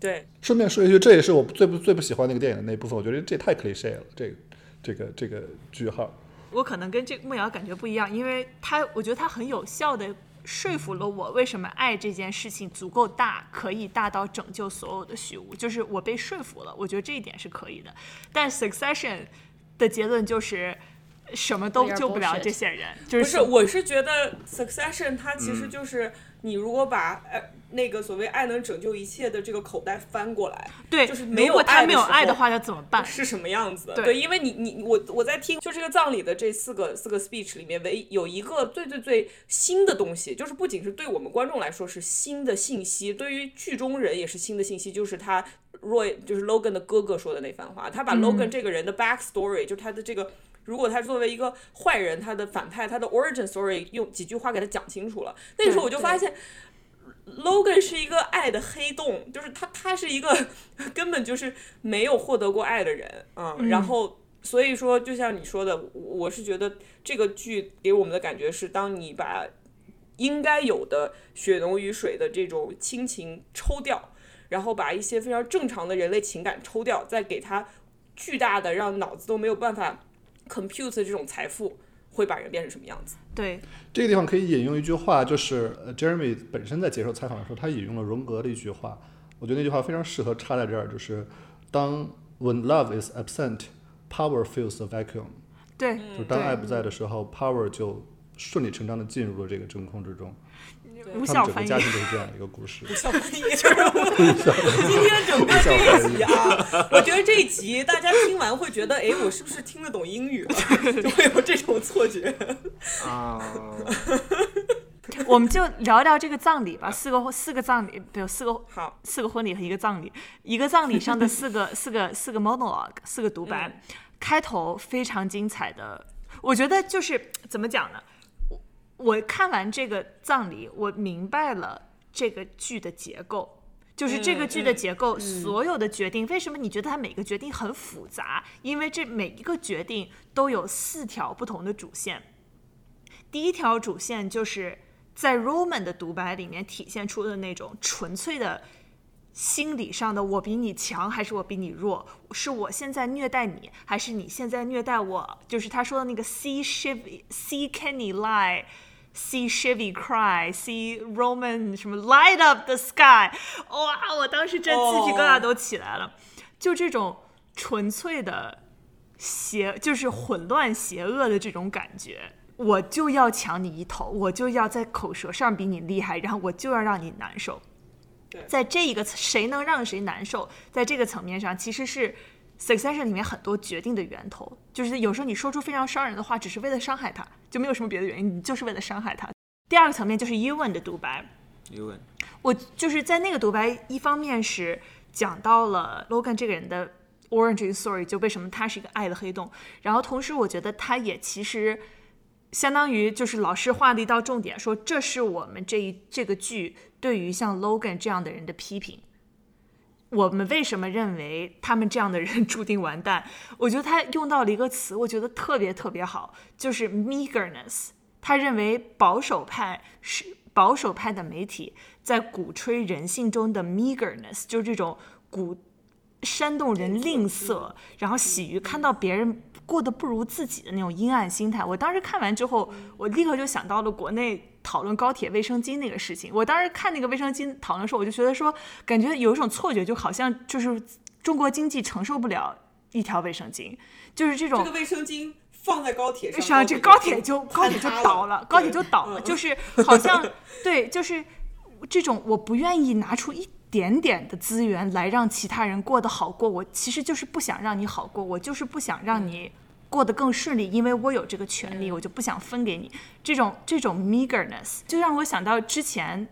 对，顺便说一句，这也是我最不最不喜欢那个电影的那一部分，我觉得这太 cliche 了，这个这个这个句号。我可能跟这梦瑶感觉不一样，因为他我觉得他很有效的说服了我，为什么爱这件事情足够大，可以大到拯救所有的虚无，就是我被说服了，我觉得这一点是可以的。但 Succession 的结论就是什么都救不了这些人，就是不是是，我是觉得 Succession 它其嗯实就是你如果把呃那个所谓爱能拯救一切的这个口袋翻过来，对，就是没有爱没有爱的话，要怎么办？是什么样子的？对因为你你我我在听就这个葬礼的这四个四个 speech 里面，唯有一个最最最新的东西，就是不仅是对我们观众来说是新的信息，对于剧中人也是新的信息，就是他 Roy 就是 Logan 的哥哥说的那番话，他把 Logan 这个人的 backstory，、就是他的这个。如果他作为一个坏人，他的反派，他的 origin story 用几句话给他讲清楚了，那个时候我就发现 Logan 是一个爱的黑洞，就是他他是一个根本就是没有获得过爱的人，嗯，然后所以说就像你说的，我我是觉得这个剧给我们的感觉是，当你把应该有的血浓于水的这种亲情抽掉，然后把一些非常正常的人类情感抽掉，再给他巨大的让脑子都没有办法 compute 的这种财富，会把人变成什么样子？对，这个地方可以引用一句话，就是呃 Jeremy 本身在接受采访的时候，他引用了荣格的一句话，我觉得那句话非常适合插在这儿，就是当 When love is absent, power fills the vacuum。对，就是当爱不在的时候，power 就顺理成章的进入了这个真空之中。吴他晓翻译们整个家，庭就是这样一个故事。小翻译 今天整个这一集啊，我觉得这一集大家听完会觉得，哎，我是不是听得懂英语了？就会有这种错觉。啊，我们就聊聊这个葬礼吧，四个四个葬礼，不有四个好，四个婚礼和一个葬礼，一个葬礼上的四个四个四个 monologue，四个独白，开头非常精彩的，我觉得就是怎么讲呢？我我看完这个葬礼，我明白了这个剧的结构。就是这个剧的结构，所有的决定，为什么你觉得它每个决定很复杂？因为这每一个决定都有四条不同的主线。第一条主线就是在 Roman 的独白里面体现出的那种纯粹的心理上的我比你强还是我比你弱？是我现在虐待你，还是你现在虐待我？就是他说的那个 see Chevy see Kenny lie。See Chevy cry, see Roman 什么 light up the sky，哇！我当时真鸡皮疙瘩都起来了。就这种纯粹的邪，就是混乱邪恶的这种感觉，我就要抢你一头，我就要在口舌上比你厉害，然后我就要让你难受。在这一个谁能让谁难受，在这个层面上，其实是 Succession 里面很多决定的源头。就是有时候你说出非常伤人的话，只是为了伤害他。就没有什么别的原因，你就是为了伤害他。第二个层面就是 Ewan 的独白，Ewan，我就是在那个独白，一方面是讲到了 Logan 这个人的 origin story，就为什么他是一个爱的黑洞。然后同时，我觉得他也其实相当于就是老师画了一道重点，说这是我们这一这个剧对于像 Logan 这样的人的批评。我们为什么认为他们这样的人注定完蛋？我觉得他用到了一个词，我觉得特别特别好，就是 meagerness。他认为保守派是保守派的媒体在鼓吹人性中的 meagerness，就是这种鼓煽动人吝啬，然后喜于看到别人过得不如自己的那种阴暗心态。我当时看完之后，我立刻就想到了国内。讨论高铁卫生巾那个事情，我当时看那个卫生巾讨论的时候，我就觉得说，感觉有一种错觉，就好像就是中国经济承受不了一条卫生巾，就是这种。这个卫生巾放在高铁上，这高铁就高铁就倒了，高铁就倒了，就是好像对，就是这种我不愿意拿出一点点的资源来让其他人过得好过，我其实就是不想让你好过，我就是不想让你。过得更顺利，因为我有这个权利，我就不想分给你。这种这种 meagerness 就让我想到之前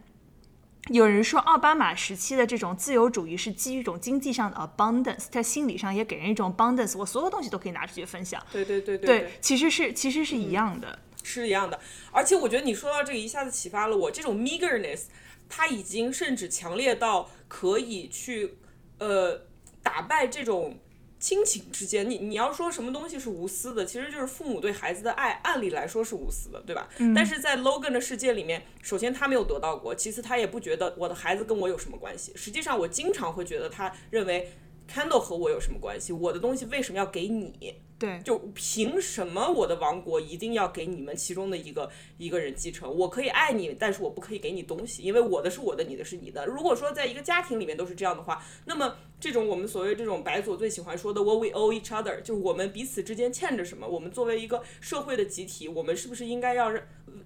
有人说奥巴马时期的这种自由主义是基于一种经济上的 abundance，在心理上也给人一种 abundance，我所有东西都可以拿出去分享。对对对对，其实是其实是一样的，是一样的。而且我觉得你说到这个一下子启发了我，这种 meagerness，它已经甚至强烈到可以去呃打败这种。亲情之间，你你要说什么东西是无私的，其实就是父母对孩子的爱，按理来说是无私的，对吧？但是在 Logan 的世界里面，首先他没有得到过，其次他也不觉得我的孩子跟我有什么关系。实际上，我经常会觉得他认为 Candle 和我有什么关系？我的东西为什么要给你？对，就凭什么我的王国一定要给你们其中的一个一个人继承？我可以爱你，但是我不可以给你东西，因为我的是我的，你的是你的。如果说在一个家庭里面都是这样的话，那么这种我们所谓这种白左最喜欢说的 “what we owe each other”，就是我们彼此之间欠着什么？我们作为一个社会的集体，我们是不是应该要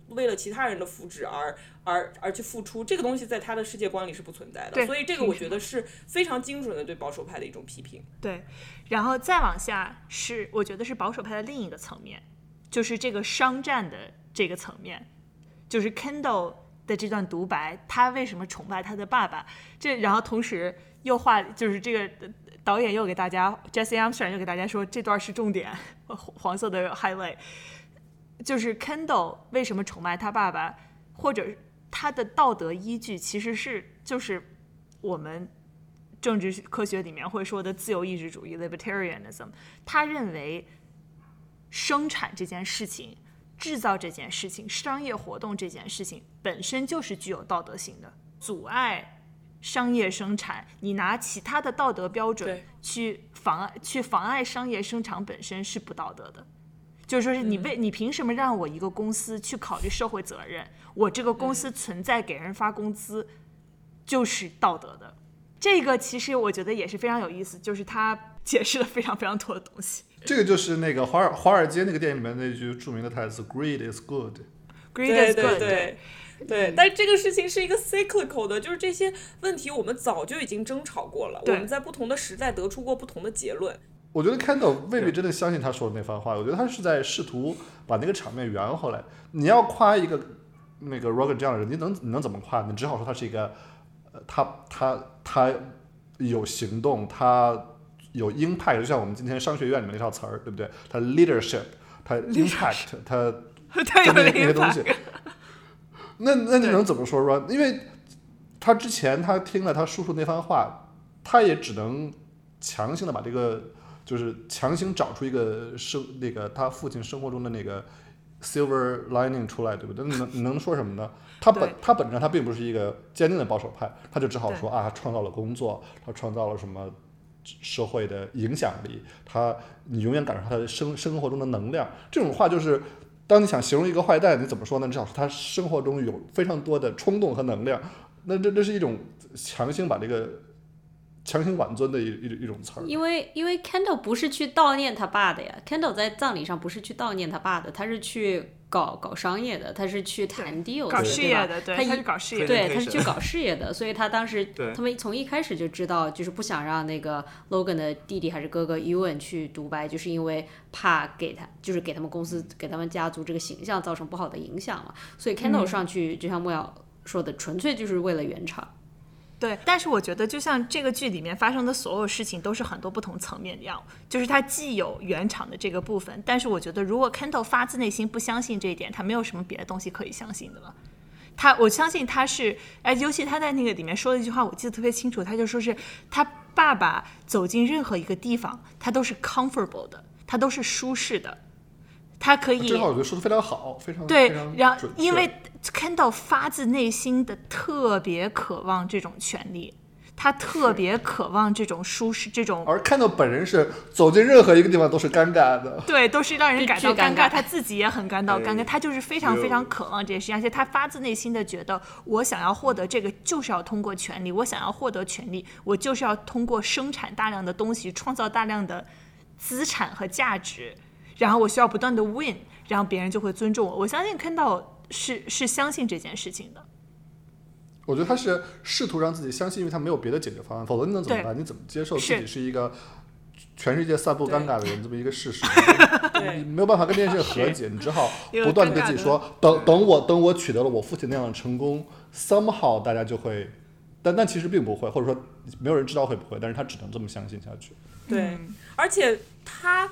为了其他人的福祉而而而去付出？这个东西在他的世界观里是不存在的。所以这个我觉得是非常精准的对保守派的一种批评。对。然后再往下是，我觉得是保守派的另一个层面，就是这个商战的这个层面，就是 Kendall 的这段独白，他为什么崇拜他的爸爸？这然后同时又画，就是这个导演又给大家，Jesse Armstrong 又给大家说这段是重点，黄色的 highlight，就是 Kendall 为什么崇拜他爸爸，或者他的道德依据其实是就是我们。政治科学里面会说的自由意志主义 （libertarianism），他认为生产这件事情、制造这件事情、商业活动这件事情本身就是具有道德性的。阻碍商业生产，你拿其他的道德标准去妨碍、去妨碍商业生产本身是不道德的。就是说，是你为你凭什么让我一个公司去考虑社会责任？我这个公司存在给人发工资就是道德的。这个其实我觉得也是非常有意思，就是他解释了非常非常多的东西。这个就是那个华尔华尔街那个电影里面那句著名的台词：“Greed is good。” Greed is good。对对，但这个事情是一个 cyclical 的，就是这些问题我们早就已经争吵过了，我们在不同的时代得出过不同的结论。我觉得 Kendall 未必真的相信他说的那番话，我觉得他是在试图把那个场面圆回来。你要夸一个那个 Rogan 这样的人，你能你能怎么夸？你只好说他是一个。呃他他他有行动，他有鹰派，就像我们今天商学院里面那套词儿，对不对？他 leadership，他 impact，他他 那些东西。那那你能怎么说说？因为他之前他听了他叔叔那番话，他也只能强行的把这个，就是强行找出一个生那个他父亲生活中的那个 silver lining 出来，对不对？你能你能说什么呢？他本他本质上他并不是一个坚定的保守派，他就只好说啊，创造了工作，他创造了什么社会的影响力，他你永远感受他的生生活中的能量。这种话就是，当你想形容一个坏蛋，你怎么说呢？至少是他生活中有非常多的冲动和能量。那这这是一种强行把这个。强行挽尊的一一一种词儿，因为因为 Kendall 不是去悼念他爸的呀，Kendall 在葬礼上不是去悼念他爸的，他是去搞搞商业的，他是去谈 deal 搞事业的，对，他是搞事业，对，他是去搞事业的，所以他当时他们从一开始就知道，就是不想让那个 Logan 的弟弟还是哥哥 Ewan 去独白，就是因为怕给他就是给他们公司给他们家族这个形象造成不好的影响嘛，所以 Kendall 上去就像莫瑶说的，纯粹就是为了圆场。对，但是我觉得，就像这个剧里面发生的所有事情，都是很多不同层面的样。就是它既有原厂的这个部分，但是我觉得，如果 Kendall 发自内心不相信这一点，他没有什么别的东西可以相信的了。他，我相信他是，哎，尤其他在那个里面说了一句话，我记得特别清楚，他就说是他爸爸走进任何一个地方，他都是 comfortable 的，他都是舒适的。他可以，这话我觉得说的非常好，非常对。然后，因为 Kendall 发自内心的特别渴望这种权利，他特别渴望这种舒适，这种。而 Kendall 本人是走进任何一个地方都是尴尬的，对，都是让人感到尴尬，他自己也很感到尴尬，他就是非常非常渴望这件事情，而且他发自内心的觉得，我想要获得这个，就是要通过权利，我想要获得权利，我就是要通过生产大量的东西，创造大量的资产和价值。然后我需要不断的 win，然后别人就会尊重我。我相信看到是是相信这件事情的。我觉得他是试图让自己相信，因为他没有别的解决方案，否则你能怎么办？你怎么接受自己是一个全世界散布尴尬的人这么一个事实？你没有办法跟这件事和解，你只好不断的跟自己说：等等我等我取得了我父亲那样的成功，somehow 大家就会，但但其实并不会，或者说没有人知道会不会，但是他只能这么相信下去。对，而且他。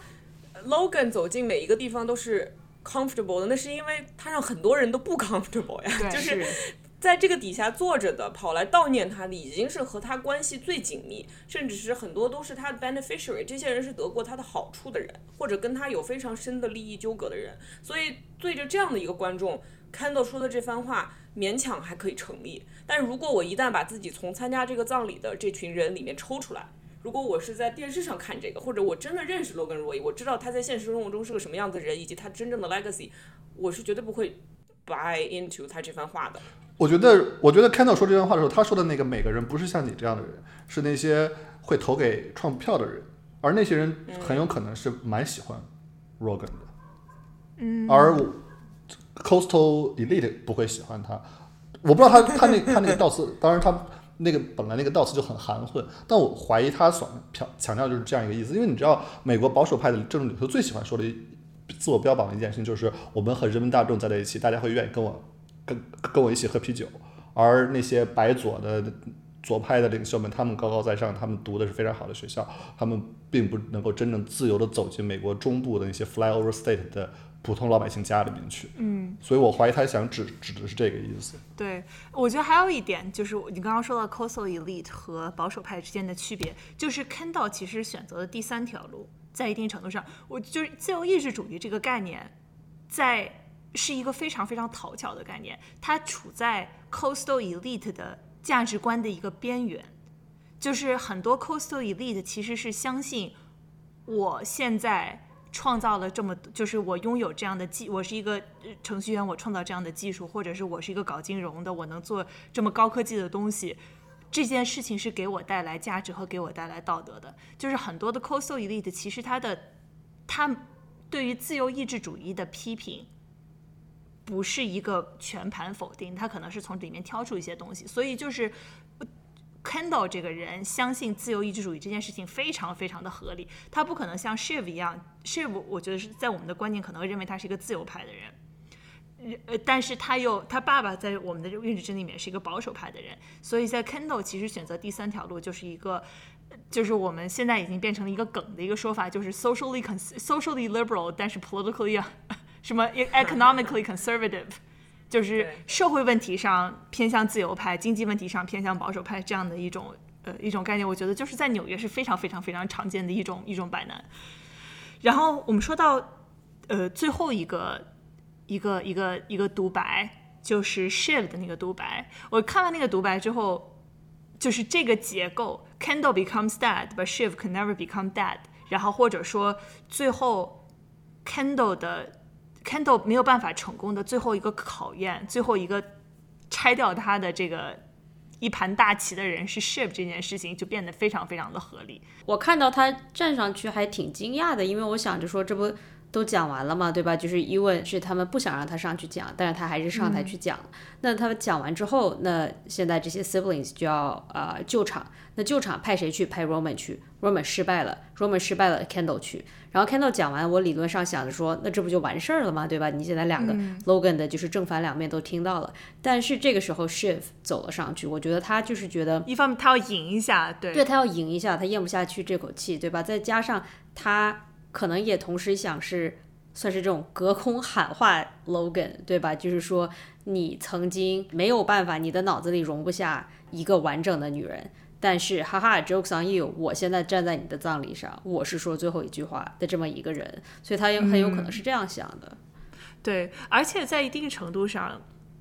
Logan 走进每一个地方都是 comfortable 的，那是因为他让很多人都不 comfortable 呀。就是在这个底下坐着的，跑来悼念他的，已经是和他关系最紧密，甚至是很多都是他的 beneficiary。这些人是得过他的好处的人，或者跟他有非常深的利益纠葛的人。所以对着这样的一个观众，Candle 说的这番话勉强还可以成立。但如果我一旦把自己从参加这个葬礼的这群人里面抽出来，如果我是在电视上看这个，或者我真的认识 Logan Roy，我知道他在现实生活中是个什么样的人，以及他真正的 legacy，我是绝对不会 buy into 他这番话的。我觉得，我觉得 Kendall 说这番话的时候，他说的那个每个人不是像你这样的人，是那些会投给创票的人，而那些人很有可能是蛮喜欢 Rogan 的。嗯。而 Coastal Elite 不会喜欢他，我不知道他他那他那个悼词，当然他。那个本来那个悼词就很含混，但我怀疑他所强强调就是这样一个意思，因为你知道美国保守派的政治领袖最喜欢说的自我标榜的一件事情就是我们和人民大众在在一起，大家会愿意跟我跟跟我一起喝啤酒，而那些白左的左派的领袖们，他们高高在上，他们读的是非常好的学校，他们并不能够真正自由的走进美国中部的那些 flyover state 的。普通老百姓家里面去，嗯，所以我怀疑他想指指的是这个意思。对，我觉得还有一点就是你刚刚说到 coastal elite 和保守派之间的区别，就是 Kendall 其实选择了第三条路，在一定程度上，我就是自由意志主义这个概念，在是一个非常非常讨巧的概念，它处在 coastal elite 的价值观的一个边缘，就是很多 coastal elite 其实是相信我现在。创造了这么，就是我拥有这样的技，我是一个程序员，我创造这样的技术，或者是我是一个搞金融的，我能做这么高科技的东西，这件事情是给我带来价值和给我带来道德的。就是很多的 cosol elite，其实他的他对于自由意志主义的批评，不是一个全盘否定，他可能是从里面挑出一些东西，所以就是。Kendall 这个人相信自由意志主义这件事情非常非常的合理，他不可能像 Shiv 一样，Shiv 我觉得是在我们的观念可能会认为他是一个自由派的人，呃，但是他又他爸爸在我们的认知里面是一个保守派的人，所以在 Kendall 其实选择第三条路就是一个，就是我们现在已经变成了一个梗的一个说法，就是 socially socially liberal，但是 politically 什么 economically conservative。就是社会问题上偏向自由派，经济问题上偏向保守派这样的一种呃一种概念，我觉得就是在纽约是非常非常非常常见的一种一种摆难。然后我们说到呃最后一个一个一个一个独白，就是 Shiv 的那个独白。我看完那个独白之后，就是这个结构：Kendall becomes dad，but Shiv can never become dad。然后或者说最后 Kendall 的 Kendall 没有办法成功的最后一个考验，最后一个拆掉他的这个一盘大棋的人是 Ship 这件事情就变得非常非常的合理。我看到他站上去还挺惊讶的，因为我想着说这不。都讲完了嘛，对吧？就是伊问是他们不想让他上去讲，但是他还是上台去讲。那他们讲完之后，那现在这些 siblings 就要呃救场。那救场派谁去？派 Roman 去。Roman 失败了，Roman 失败了，Kendall 去。然后 Kendall 讲完，我理论上想着说，那这不就完事儿了吗？对吧？你现在两个 Logan 的就是正反两面都听到了。但是这个时候 Shiv 走了上去，我觉得他就是觉得，一方面他要赢一下，对，对他要赢一下，他咽不下去这口气，对吧？再加上他。可能也同时想是算是这种隔空喊话 Logan 对吧？就是说你曾经没有办法，你的脑子里容不下一个完整的女人，但是哈哈，jokes on you，我现在站在你的葬礼上，我是说最后一句话的这么一个人，所以他也很有可能是这样想的。对，而且在一定程度上，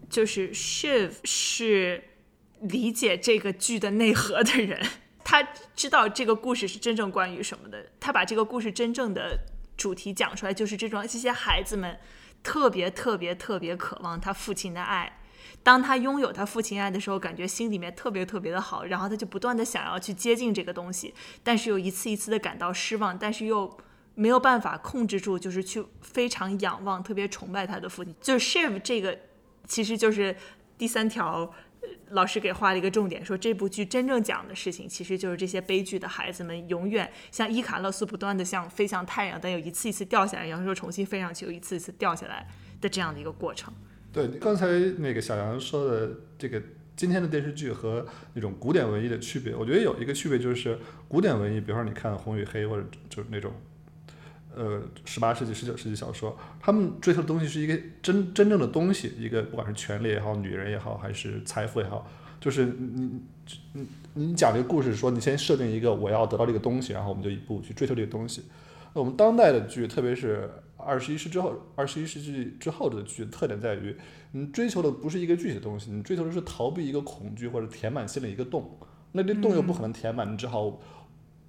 就是 Shiv 是理解这个剧的内核的人。他知道这个故事是真正关于什么的，他把这个故事真正的主题讲出来，就是这种这些孩子们特别特别特别渴望他父亲的爱。当他拥有他父亲爱的时候，感觉心里面特别特别的好，然后他就不断的想要去接近这个东西，但是又一次一次的感到失望，但是又没有办法控制住，就是去非常仰望、特别崇拜他的父亲。就是 Shiv 这个，其实就是第三条。老师给画了一个重点，说这部剧真正讲的事情，其实就是这些悲剧的孩子们永远像伊卡勒斯不断的像飞向太阳，但又一次一次掉下来，然后又重新飞上去，又一次一次掉下来的这样的一个过程。对，刚才那个小杨说的这个今天的电视剧和那种古典文艺的区别，我觉得有一个区别就是古典文艺，比方说你看《红与黑》或者就是那种。呃，十八世纪、十九世纪小说，他们追求的东西是一个真真正的东西，一个不管是权力也好，女人也好，还是财富也好，就是你你你讲这个故事，说你先设定一个我要得到这个东西，然后我们就一步去追求这个东西。那我们当代的剧，特别是二十一世纪之后，二十一世纪之后的剧，特点在于你追求的不是一个具体的东西，你追求的是逃避一个恐惧或者填满心里一个洞。那这洞又不可能填满，你只好。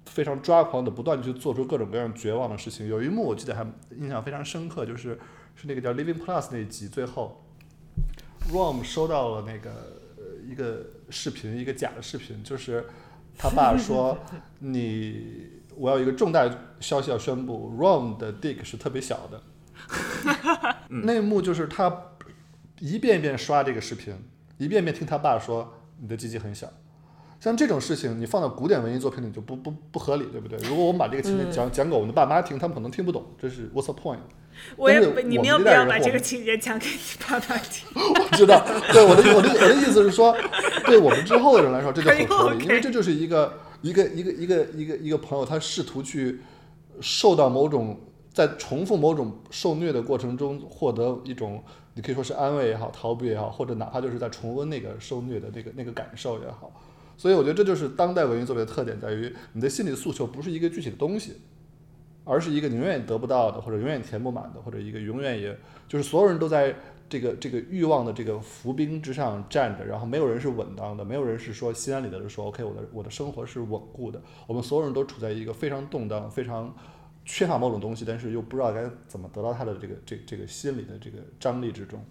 非常抓狂的，不断去做出各种各样绝望的事情。有一幕我记得还印象非常深刻，就是是那个叫《Living Plus》那一集，最后，Rom 收到了那个一个视频，一个假的视频，就是他爸说：“你，我要一个重大消息要宣布，Rom 的 Dick 是特别小的。”那一幕就是他一遍一遍刷这个视频，一遍遍听他爸说：“你的鸡鸡很小。”像这种事情，你放到古典文艺作品里就不不不合理，对不对？如果我们把这个情节讲讲给我们的爸妈听，他们可能听不懂，这是 What's the point？我也你没有必要把这个情节讲给你爸妈听。我知道，对我的我的我的意思是说，对我们之后的人来说，这就很合理，因为这就是一个一个一个一个一个一个朋友，他试图去受到某种在重复某种受虐的过程中获得一种，你可以说是安慰也好，逃避也好，或者哪怕就是在重温那个受虐的那个那个感受也好。所以我觉得这就是当代文艺作品的特点，在于你的心理诉求不是一个具体的东西，而是一个你永远得不到的，或者永远填不满的，或者一个永远也就是所有人都在这个这个欲望的这个浮冰之上站着，然后没有人是稳当的，没有人是说心安理得的说 OK，我的我的生活是稳固的。我们所有人都处在一个非常动荡、非常缺乏某种东西，但是又不知道该怎么得到他的这个这这个心理的这个张力之中。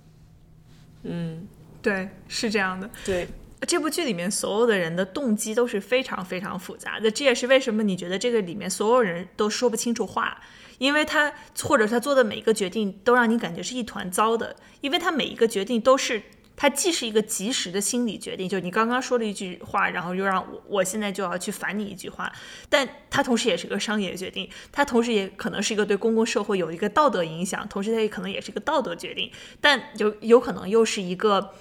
嗯，对，是这样的，对。这部剧里面所有的人的动机都是非常非常复杂的，这也是为什么你觉得这个里面所有人都说不清楚话，因为他或者他做的每一个决定都让你感觉是一团糟的，因为他每一个决定都是他既是一个及时的心理决定，就你刚刚说了一句话，然后又让我我现在就要去反你一句话，但他同时也是个商业决定，他同时也可能是一个对公共社会有一个道德影响，同时他也可能也是一个道德决定，但有有可能又是一个。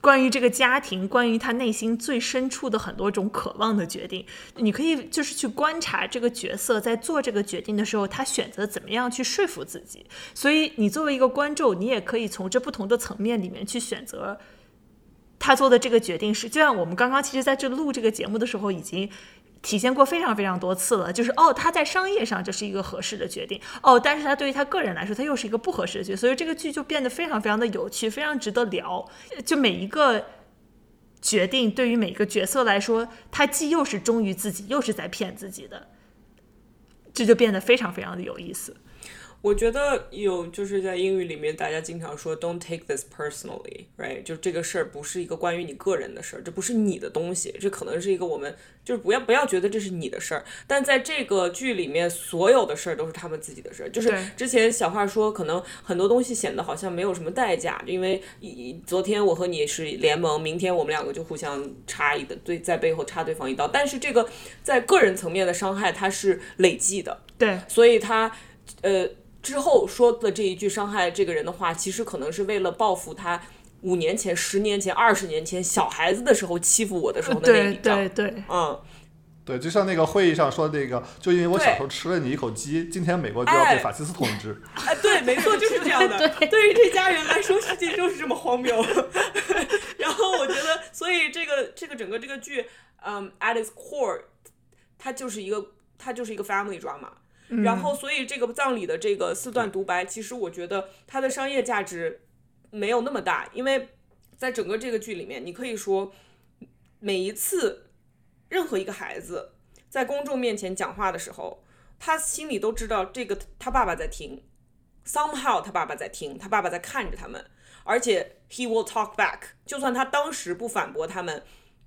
关于这个家庭，关于他内心最深处的很多种渴望的决定，你可以就是去观察这个角色在做这个决定的时候，他选择怎么样去说服自己。所以，你作为一个观众，你也可以从这不同的层面里面去选择他做的这个决定是。就像我们刚刚其实在这录这个节目的时候，已经体现过非常非常多次了，就是哦，他在商业上这是一个合适的决定，哦，但是他对于他个人来说，他又是一个不合适的决，所以这个剧就变得非常非常的有趣，非常值得聊。就每一个决定对于每个角色来说，他既又是忠于自己，又是在骗自己的，这就变得非常非常的有意思。我觉得有就是在英语里面，大家经常说 "Don't take this personally"，right？就这个事儿不是一个关于你个人的事儿，这不是你的东西，这可能是一个我们就是不要不要觉得这是你的事儿。但在这个剧里面，所有的事儿都是他们自己的事儿。就是之前小话说，可能很多东西显得好像没有什么代价，因为昨天我和你是联盟，明天我们两个就互相插一的对在背后插对方一刀。但是这个在个人层面的伤害，它是累计的。对，所以他呃。之后说的这一句伤害这个人的话，其实可能是为了报复他五年前、十年前、二十年前小孩子的时候欺负我的时候的那一仗。对对对，嗯，对，就像那个会议上说的那个，就因为我小时候吃了你一口鸡，今天美国就要被法西斯统治。哎，对，没错，就是这样的。对于这家人来说，世界就是这么荒谬。然后我觉得，所以这个这个整个这个剧，嗯，at its core，它就是一个它就是一个 family drama。然后，所以这个葬礼的这个四段独白，其实我觉得它的商业价值没有那么大，因为在整个这个剧里面，你可以说每一次任何一个孩子在公众面前讲话的时候，他心里都知道这个他爸爸在听，somehow 他爸爸在听，他爸爸在看着他们，而且 he will talk back，就算他当时不反驳他们，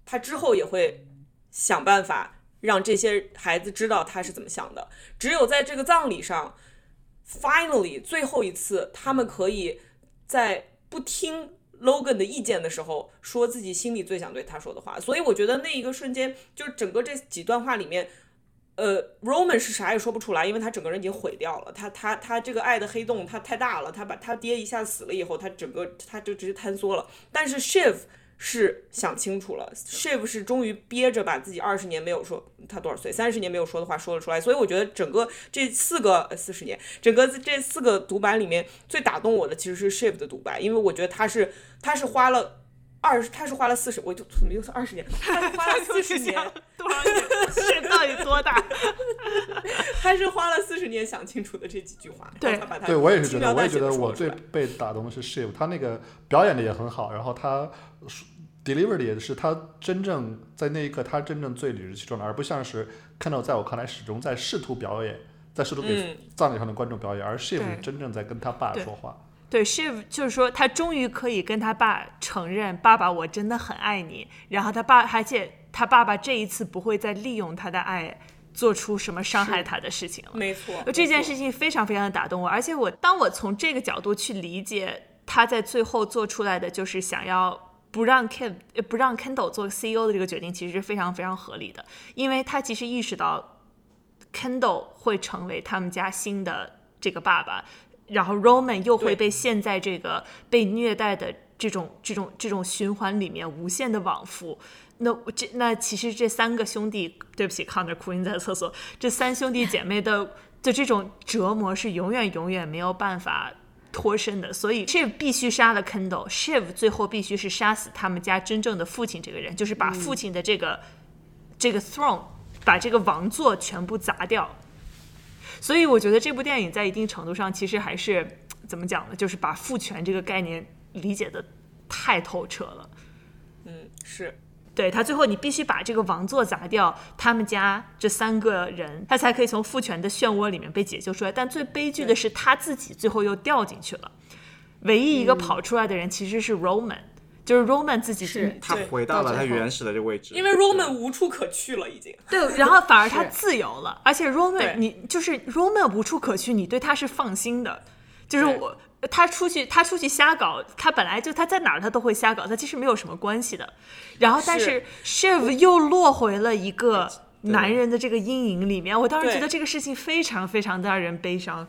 他之后也会想办法。让这些孩子知道他是怎么想的。只有在这个葬礼上，finally 最后一次，他们可以在不听 Logan 的意见的时候，说自己心里最想对他说的话。所以我觉得那一个瞬间，就是整个这几段话里面，呃，Roman 是啥也说不出来，因为他整个人已经毁掉了。他他他这个爱的黑洞，他太大了。他把他爹一下死了以后，他整个他就直接坍缩了。但是 Shiv。是想清楚了，Shiv 是终于憋着把自己二十年没有说他多少岁，三十年没有说的话说了出来，所以我觉得整个这四个四十年，整个这四个独白里面最打动我的其实是 Shiv 的独白，因为我觉得他是他是花了二他是花了四十，我就怎么又是二十年，他是花了 四十年多少年，是到底多大？他是花了四十年想清楚的这几句话，对，对我也是觉得，我也觉得我最被打动的是 Shiv，他那个表演的也很好，然后他。Deliver 的也是他真正在那一刻，他真正最理直气壮的，而不像是 Kendall 在我看来始终在试图表演，在试图给葬礼上的观众表演，而 Shiv 真正在跟他爸说话。对，Shiv 就是说他终于可以跟他爸承认，爸爸我真的很爱你。然后他爸，而且他爸爸这一次不会再利用他的爱做出什么伤害他的事情了。没错，这件事情非常非常的打动我，而且我当我从这个角度去理解他在最后做出来的，就是想要。不让 Ken 不让 Kendall 做 CEO 的这个决定，其实是非常非常合理的，因为他其实意识到 Kendall 会成为他们家新的这个爸爸，然后 Roman 又会被陷在这个被虐待的这种这种这种循环里面无限的往复。那这那其实这三个兄弟，对不起，看着哭晕在厕所，这三兄弟姐妹的的这种折磨是永远永远没有办法。脱身的，所以 Shiv 必须杀了 Kendall，Shiv 最后必须是杀死他们家真正的父亲这个人，就是把父亲的这个这个 throne，把这个王座全部砸掉。所以我觉得这部电影在一定程度上其实还是怎么讲呢？就是把父权这个概念理解的太透彻了。嗯，是。对他最后，你必须把这个王座砸掉，他们家这三个人，他才可以从父权的漩涡里面被解救出来。但最悲剧的是，他自己最后又掉进去了。唯一一个跑出来的人其实是 Roman，就是 Roman 自己是他回到了他原始的这个位置，因为 Roman 无处可去了，已经。对，然后反而他 自由了，而且 Roman 你就是 Roman 无处可去，你对他是放心的，就是我。他出去，他出去瞎搞，他本来就他在哪儿他都会瞎搞，他其实没有什么关系的。然后，但是 Shiv 又落回了一个男人的这个阴影里面。我当时觉得这个事情非常非常的让人悲伤。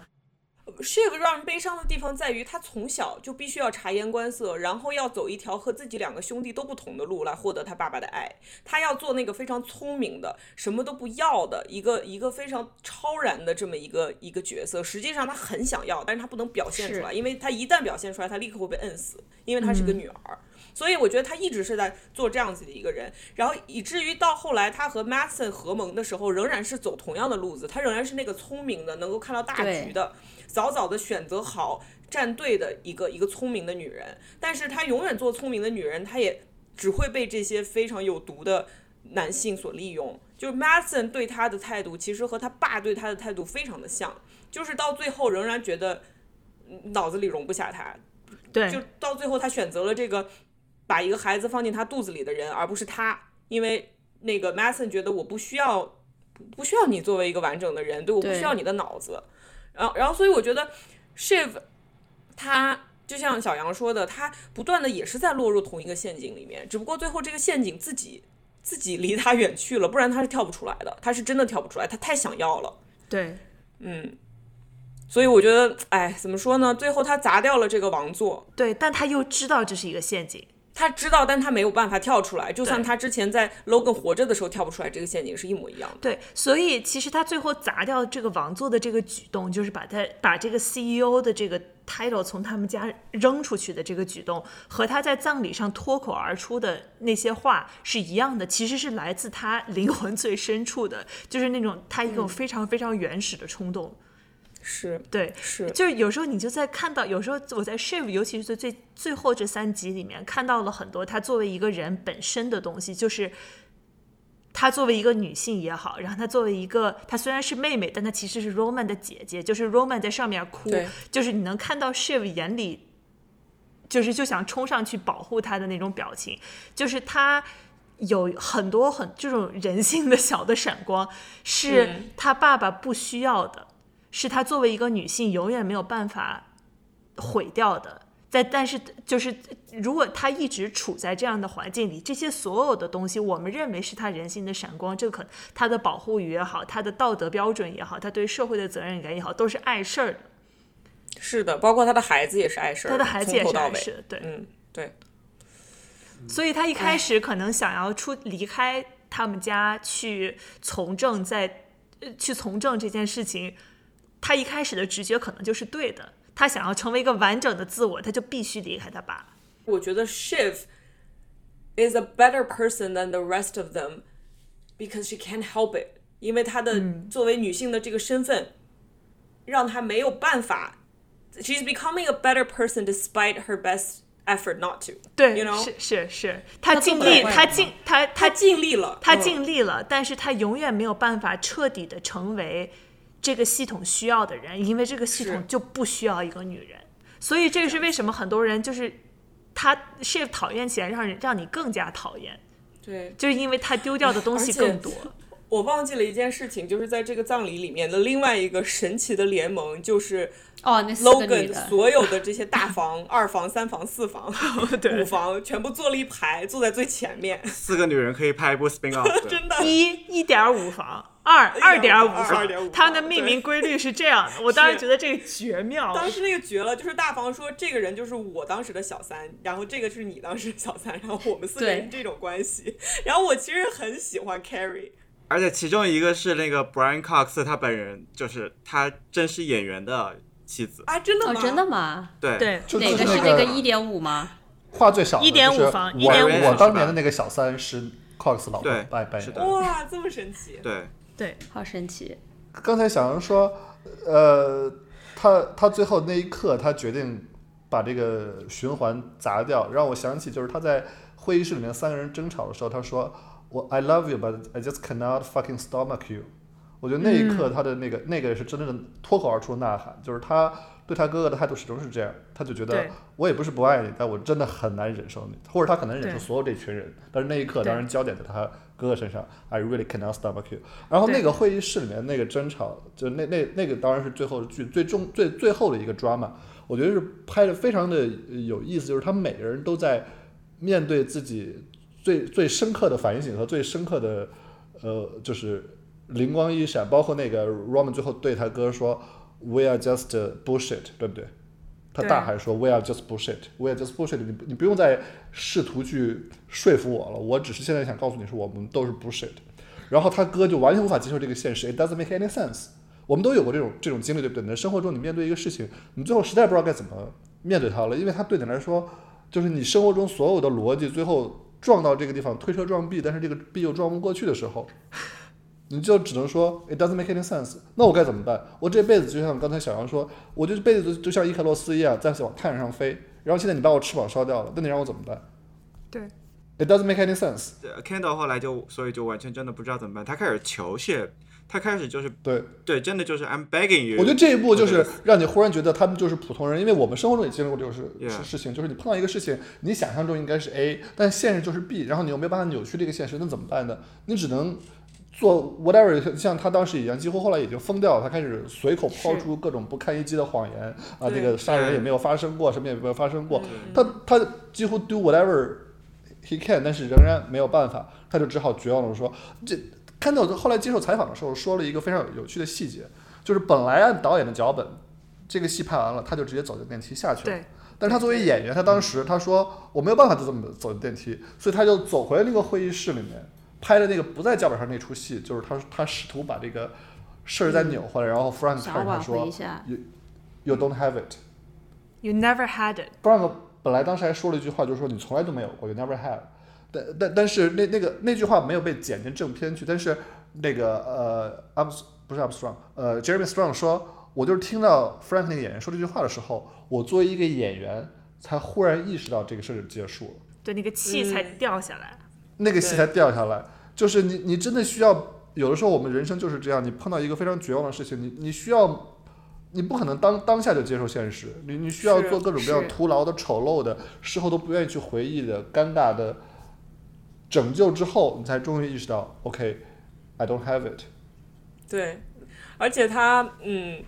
Shiv 让人悲伤的地方在于，他从小就必须要察言观色，然后要走一条和自己两个兄弟都不同的路来获得他爸爸的爱。他要做那个非常聪明的，什么都不要的一个一个非常超然的这么一个一个角色。实际上他很想要，但是他不能表现出来，因为他一旦表现出来，他立刻会被摁死，因为他是个女儿。所以我觉得他一直是在做这样子的一个人，然后以至于到后来他和 Mason 合盟的时候，仍然是走同样的路子，他仍然是那个聪明的，能够看到大局的，早早的选择好站队的一个一个聪明的女人。但是她永远做聪明的女人，她也只会被这些非常有毒的男性所利用。就是 Mason 对她的态度，其实和他爸对她的态度非常的像，就是到最后仍然觉得脑子里容不下她。对，就到最后，他选择了这个把一个孩子放进他肚子里的人，而不是他，因为那个 Mason 觉得我不需要，不需要你作为一个完整的人，对，我不需要你的脑子。然后，然后，所以我觉得 Shiv 他就像小杨说的，他不断的也是在落入同一个陷阱里面，只不过最后这个陷阱自己自己离他远去了，不然他是跳不出来的，他是真的跳不出来，他太想要了。对，嗯。所以我觉得，哎，怎么说呢？最后他砸掉了这个王座，对，但他又知道这是一个陷阱，他知道，但他没有办法跳出来，就像他之前在 Logan 活着的时候跳不出来这个陷阱是一模一样的。对，所以其实他最后砸掉这个王座的这个举动，就是把他把这个 CEO 的这个 title 从他们家扔出去的这个举动，和他在葬礼上脱口而出的那些话是一样的，其实是来自他灵魂最深处的，就是那种他一种非常非常原始的冲动。是对，是，就是有时候你就在看到，有时候我在 Shiv，尤其是最最最后这三集里面，看到了很多他作为一个人本身的东西，就是他作为一个女性也好，然后他作为一个，他虽然是妹妹，但她其实是 Roman 的姐姐，就是 Roman 在上面哭，就是你能看到 Shiv 眼里，就是就想冲上去保护她的那种表情，就是他有很多很这种人性的小的闪光，是他爸爸不需要的。是她作为一个女性永远没有办法毁掉的，在但是就是如果她一直处在这样的环境里，这些所有的东西，我们认为是她人性的闪光，这可她的保护欲也好，她的道德标准也好，她对社会的责任感也好，都是碍事儿的。是的，包括她的孩子也是碍事儿，她的孩子也是碍事，对，嗯，对。所以她一开始可能想要出离开他们家去从政，在去从政这件事情。他一开始的直觉可能就是对的，他想要成为一个完整的自我，他就必须离开他爸。我觉得 Shiv is a better person than the rest of them because she can't help it，因为她的作为女性的这个身份，让她没有办法。She's becoming a better person despite her best effort not to。对，you know，是是是，她尽力，她尽她她尽力了，她尽力了，但是她永远没有办法彻底的成为。 这个系统需要的人，因为这个系统就不需要一个女人，所以这个是为什么很多人就是他 shift 讨厌起来，让人让你更加讨厌。对，就是因为他丢掉的东西更多。我忘记了一件事情，就是在这个葬礼里面的另外一个神奇的联盟，就是哦，那 Logan 所有的这些大房、二房、三房、四房、五房全部坐了一排，坐在最前面。四个女人可以拍一部 spin off，真的。一一点五房。二二点五房，他们的命名规律是这样的。我当时觉得这个绝妙。当时那个绝了，就是大房说这个人就是我当时的小三，然后这个是你当时的小三，然后我们四个人这种关系。然后我其实很喜欢 Carrie，而且其中一个是那个 Brian Cox，他本人就是他真实演员的妻子啊，真的吗？真的吗？对对，哪个是那个一点五吗？话最少一点五房，我我当年的那个小三是 Cox 老对，拜拜的。哇，这么神奇！对。对，好神奇。刚才小杨说，呃，他他最后那一刻，他决定把这个循环砸掉，让我想起就是他在会议室里面三个人争吵的时候，他说我 I love you but I just cannot fucking stomach you。我觉得那一刻他的那个那个是真正的脱口而出的呐喊，就是他对他哥哥的态度始终是这样，他就觉得我也不是不爱你，但我真的很难忍受你，或者他很难忍受所有这群人，但是那一刻当然焦点在他。哥哥身上，I really cannot stomach you。然后那个会议室里面那个争吵，就那那那个当然是最后剧最终最最后的一个 drama。我觉得是拍的非常的有意思，就是他们每个人都在面对自己最最深刻的反省和最深刻的呃，就是灵光一闪。包括那个 Roman 最后对他哥说，We are just bullshit，对不对？他大喊说：“We are just bullshit. We are just bullshit. 你你不用再试图去说服我了，我只是现在想告诉你说，我们都是 bullshit。”然后他哥就完全无法接受这个现实。It doesn't make any sense。我们都有过这种这种经历，对不对？你在生活中，你面对一个事情，你最后实在不知道该怎么面对它了，因为它对你来说就是你生活中所有的逻辑最后撞到这个地方，推车撞壁，但是这个壁又撞不过去的时候，你就只能说 it doesn't make any sense。那我该怎么办？我这辈子就像刚才小杨说，我这辈子就像伊卡洛斯一样在往太阳上飞，然后现在你把我翅膀烧掉了，那你让我怎么办？对，it doesn't make any sense。Kendall 后来就所以就完全真的不知道怎么办，他开始求 Shiv，他开始就是对对，真的就是 I'm begging you。我觉得这一步就是让你忽然觉得他们就是普通人，因为我们生活中也经历过这种.事事情，就是你碰到一个事情，你想象中应该是 A，但现实就是 B，然后你又没有办法扭曲这个现实，那怎么办呢？你只能做 whatever，像他当时一样，几乎后来已经疯掉了，他开始随口抛出各种不堪一击的谎言啊，这个杀人也没有发生过，什么也没有发生过，嗯他他几乎 do whatever he can，但是仍然没有办法，他就只好绝望的说，这看到后来接受采访的时候说了一个非常有趣的细节，就是本来按导演的脚本，这个戏拍完了，他就直接走进电梯下去了。对，但是他作为演员，他当时他说我没有办法就这么走进电梯，所以他就走回那个会议室里面，拍的那个不在脚本上那出戏，就是他他试图把这个事儿再扭回来，然后 Frank 想要挽看着他说，You，You don't have it。You never had it。Frank 本来当时还说了一句话，就是说你从来都没有过，You never had。但但但是那那个那句话没有被剪进正片去，但是那个呃 Arm 不是 Armstrong，呃 Jeremy Strong 说，我就是听到 Frank 那个演员说这句话的时候，我作为一个演员才忽然意识到这个事儿结束了，对，那个气才掉下来。那个戏才掉下来。就是你你真的需要，有的时候我们人生就是这样，你碰到一个非常绝望的事情，你你需要。你不可能当当下就接受现实，你你需要做各种各样徒劳的、丑陋的，事后都不愿意去回忆的、尴尬的拯救之后，你才终于意识到，OK，I、don't have it。对，而且他嗯，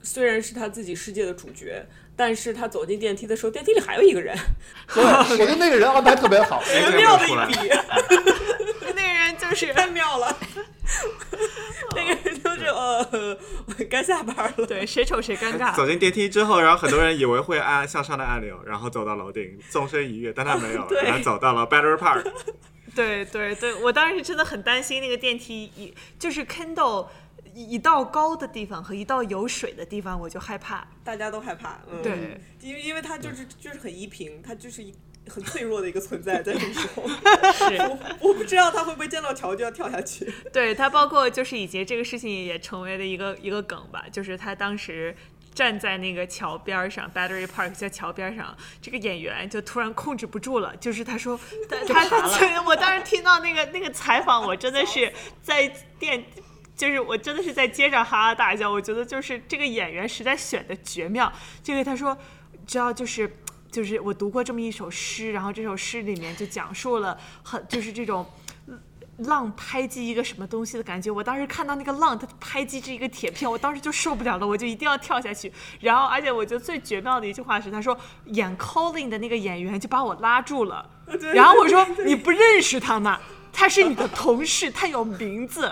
虽然是他自己世界的主角，但是他走进电梯的时候，电梯里还有一个人，对，我觉得那个人安排特别好。哎这个很妙的一笔，就是太妙了。那个人就是呃，我该下班了。对谁丑谁尴尬。走进电梯之后，然后很多人以为会按向上的按钮，然后走到楼顶，纵身一跃，但他没有，对然后走到了 Battery Park。对对对，我当时真的很担心那个电梯一就是 Kindle 一一到高的地方和一到有水的地方，我就害怕。大家都害怕，嗯，对，因为因为他就是就是很依萍，他就是一很脆弱的一个存在，在那时候，是我我不知道他会不会见到桥就要跳下去。对他包括就是以及这个事情也成为了一个一个梗吧，就是他当时。站在那个桥边儿上，Battery Park 在桥边儿上，这个演员就突然控制不住了，就是他说，他他他，我当时听到那个那个采访，我真的是在电，就是我真的是在街上哈哈大笑，我觉得就是这个演员实在选的绝妙。这个他说，只要就是就是我读过这么一首诗，然后这首诗里面就讲述了很就是这种。浪拍击一个什么东西的感觉，我当时看到那个浪，它拍击着一个铁片，我当时就受不了了，我就一定要跳下去。然后，而且我觉得最绝妙的一句话是，他说演 Colin 的那个演员就把我拉住了，然后我说你不认识他吗？他是你的同事，他有名字，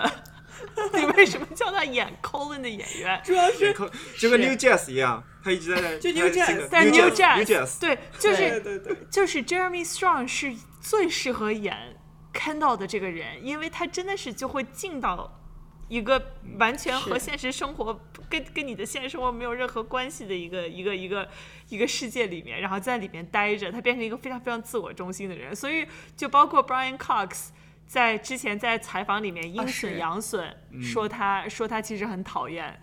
你为什么叫他演 Colin 的演员？主要是就跟 New Jazz 一样，他一直在那就 New Jazz 但 New Jazz，Jazz，对，就是就是 Jeremy Strong 是最适合演 Kendall 的这个人，因为他真的是就会进到一个完全和现实生活跟跟你的现实生活没有任何关系的一个一个一个一个世界里面，然后在里面待着，他变成一个非常非常自我中心的人，所以就包括 Brian Cox。在之前在采访里面阴损阳损，说他说他其实很讨厌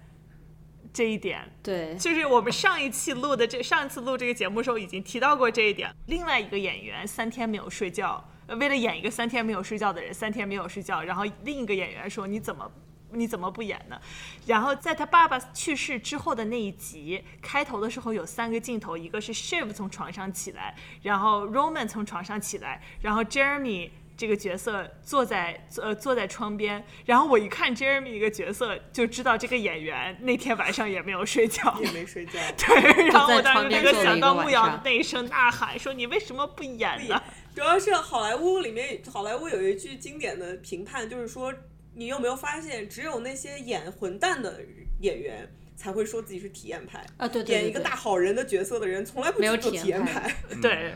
这一点，对，就是我们上一期录的这上一次录这个节目的时候已经提到过这一点。另外一个演员三天没有睡觉，呃为了演一个三天没有睡觉的人，三天没有睡觉。然后另一个演员说：“你怎么你怎么不演呢？”然后在他爸爸去世之后的那一集开头的时候有三个镜头，一个是 Shiv 从床上起来，然后 Roman 从床上起来，然后 Jeremy。这个角色坐在呃坐在窗边，然后我一看 Jeremy 一个角色，就知道这个演员那天晚上也没有睡觉。也没睡觉。对，然后我当时那个想到牧羊的那一声呐喊，说你为什么不演呢？主要是好莱坞里面，好莱坞有一句经典的评判，就是说，你有没有发现，只有那些演混蛋的演员才会说自己是体验派，啊，对对对对演一个大好人的角色的人，从来不去做体验派体验派。对，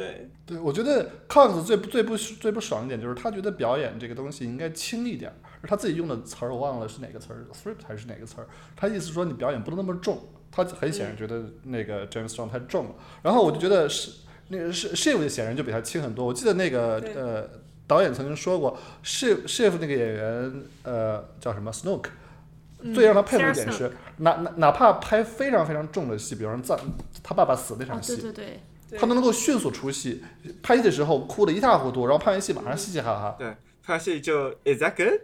对，对，我觉得 Cox 最不最不最不爽一点就是他觉得表演这个东西应该轻一点儿，他自己用的词儿我忘了是哪个词儿，thrift 还是哪个词儿，他意思说你表演不能那么重，他很显然觉得那个 James Strong 太重了，然后我就觉得是那个是 Shiv 显然就比他轻很多，我记得那个呃导演曾经说过，Shiv Shiv 那个演员呃叫什么 Snook。最让他佩服的一点是，哪哪哪怕拍非常非常重的戏，比方说在他爸爸死那场戏，对对对，他都能够迅速出戏，拍戏的时候哭得一塌糊涂，然后拍完戏马上嘻嘻哈哈。对，拍戏就 Is that good？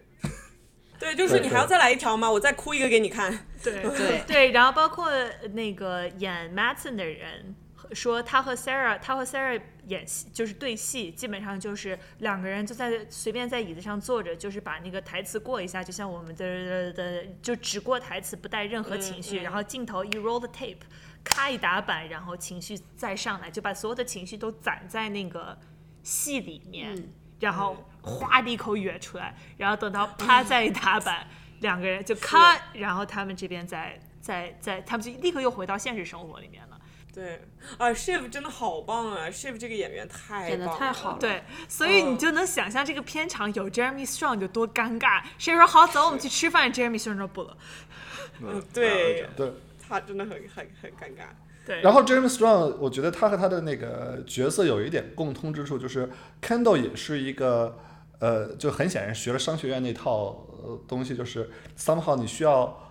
对，就是你还要再来一条吗？我再哭一个给你看。对对对，然后包括那个演 Matson 的人。说他和 Sarah，他和 Sarah 演戏就是对戏，基本上就是两个人就在随便在椅子上坐着，就是把那个台词过一下，就像我们的的就只过台词，不带任何情绪，然后镜头一 roll the tape，咔一打板，然后情绪再上来，就把所有的情绪都攒在那个戏里面，然后哗的一口哕出来，然后等到啪再一打板，两个人就咔，然后他们这边再再再，他们就立刻又回到现实生活里面了。对，啊，Shiv 真的好棒啊！Shiv 这个演员太演的太好了。对，所以你就能想象这个片场有 Jeremy Strong 有多尴尬。谁说好走，我们去吃饭？Jeremy Strong 说不了。嗯，对，对，他真的很很很尴尬。对。然后 James Strong，我觉得他和他的那个角色有一点共通之处，就是 Kendall 也是一个，呃，就很显然学了商学院那套呃东西，就是 somehow 你需要。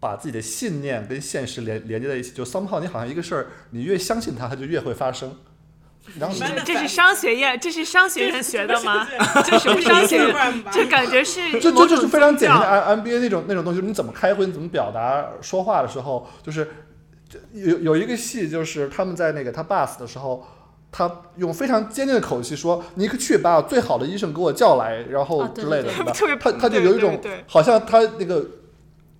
把自己的信念跟现实连连接在一起，就 somehow 你好像一个事儿，你越相信它，它就越会发生。然后这是商学院，这是商学院学的吗？这是商学院，这感觉是 这这就是非常简单的 M MBA 那种那种东西，你怎么开会，你怎么表达说话的时候，就是有有一个戏，就是他们在那个他爸死的时候，他用非常坚定的口气说：“你可去把最好的医生给我叫来，然后之类的。”他他就有一种好像他那个。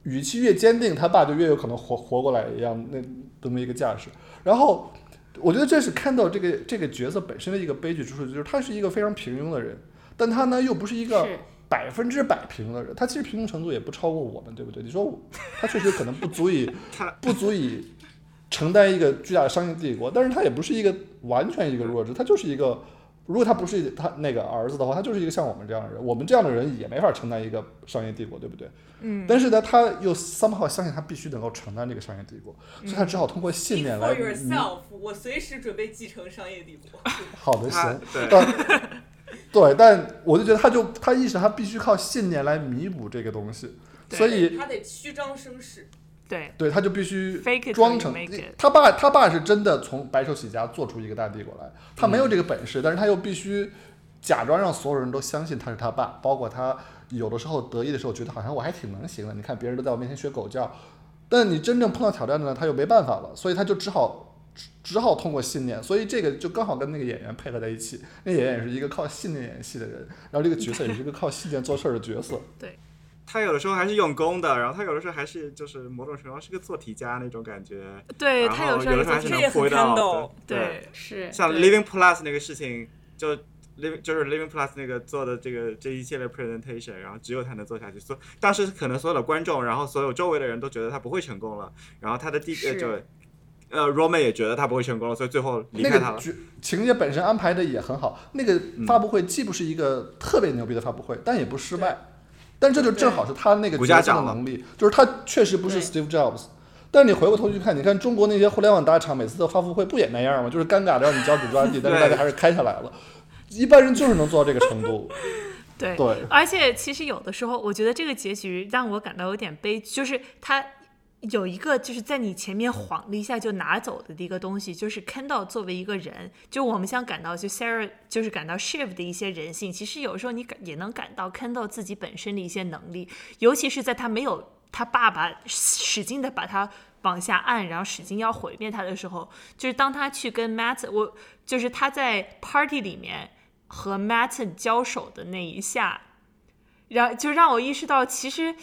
语气越坚定，他爸就越有可能活活过来一样，那这么一个架势。然后，我觉得这是看到这个这个角色本身的一个悲剧之处，就是他是一个非常平庸的人，但他呢又不是一个百分之百平庸的人，他其实平庸程度也不超过我们，对不对？你说他确实可能不足以 不足以承担一个巨大的商业帝国，但是他也不是一个完全一个弱智，他就是一个。如果他不是他那个儿子的话，他就是一个像我们这样的人。我们这样的人也没法承担一个商业帝国，对不对？嗯。但是呢，他又 somehow 相信他必须能够承担这个商业帝国，所以他只好通过信念来。For yourself，我随时准备继承商业帝国。好的，行。对。对，但我就觉得他就他意识他必须靠信念来弥补这个东西，所以他得虚张声势。对，对，他就必须装成他爸，他爸是真的从白手起家做出一个大帝国来，他没有这个本事，但是他又必须假装让所有人都相信他是他爸，包括他有的时候得意的时候觉得好像我还挺能行的，你看别人都在我面前学狗叫，但你真正碰到挑战的呢，他又没办法了，所以他就只好只好通过信念，所以这个就刚好跟那个演员配合在一起，那演员也是一个靠信念演戏的人，然后这个角色也是一个靠信念做事儿的角色，对。他有的时候还是用功的，然后他有的时候还是就是某种程度上是个做题家那种感觉。对他有时候还是能 pull 到。对，是。像 Living Plus 那个事情，就 Living 就是 Living Plus 那个做的这个这一系列 presentation，然后只有他能做下去。所当时可能所有的观众，然后所有周围的人都觉得他不会成功了。然后他的第呃就呃 Roman 也觉得他不会成功了，所以最后离开他了。情节本身安排的也很好。那个发布会既不是一个特别牛逼的发布会，但也不失败。但这就正好是他那个决策的能力，就是他确实不是 Steve Jobs，但是你回过头去看，你看中国那些互联网大厂每次的发布会不也那样吗？就是尴尬的让你脚趾抓地，但是大家还是开下来了。一般人就是能做到这个程度。对对，而且其实有的时候，我觉得这个结局让我感到有点悲，就是他。有一个就是在你前面晃了一下就拿走的一个东西，就是 Kendall 作为一个人，就我们想感到就 Sarah 就是感到 Shiv 的一些人性，其实有时候你感也能感到 Kendall 自己本身的一些能力，尤其是在他没有他爸爸使劲的把他往下按，然后使劲要毁灭他的时候，就是当他去跟 Matt 我就是他在 Party 里面和 Matt 交手的那一下，然后就让我意识到其实。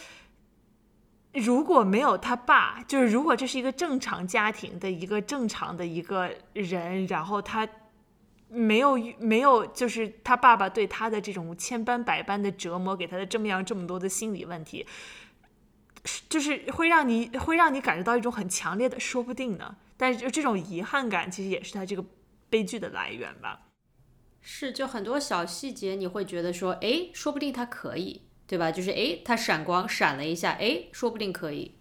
如果没有他爸，就是如果这是一个正常家庭的一个正常的一个人，然后他没有没有，就是他爸爸对他的这种千般百般的折磨，给他的这么样这么多的心理问题，就是会让你会让你感觉到一种很强烈的说不定呢。但是就这种遗憾感，其实也是他这个悲剧的来源吧。是，就很多小细节你会觉得说，哎，说不定他可以。对吧？就是诶，他闪光闪了一下，诶，说不定可以。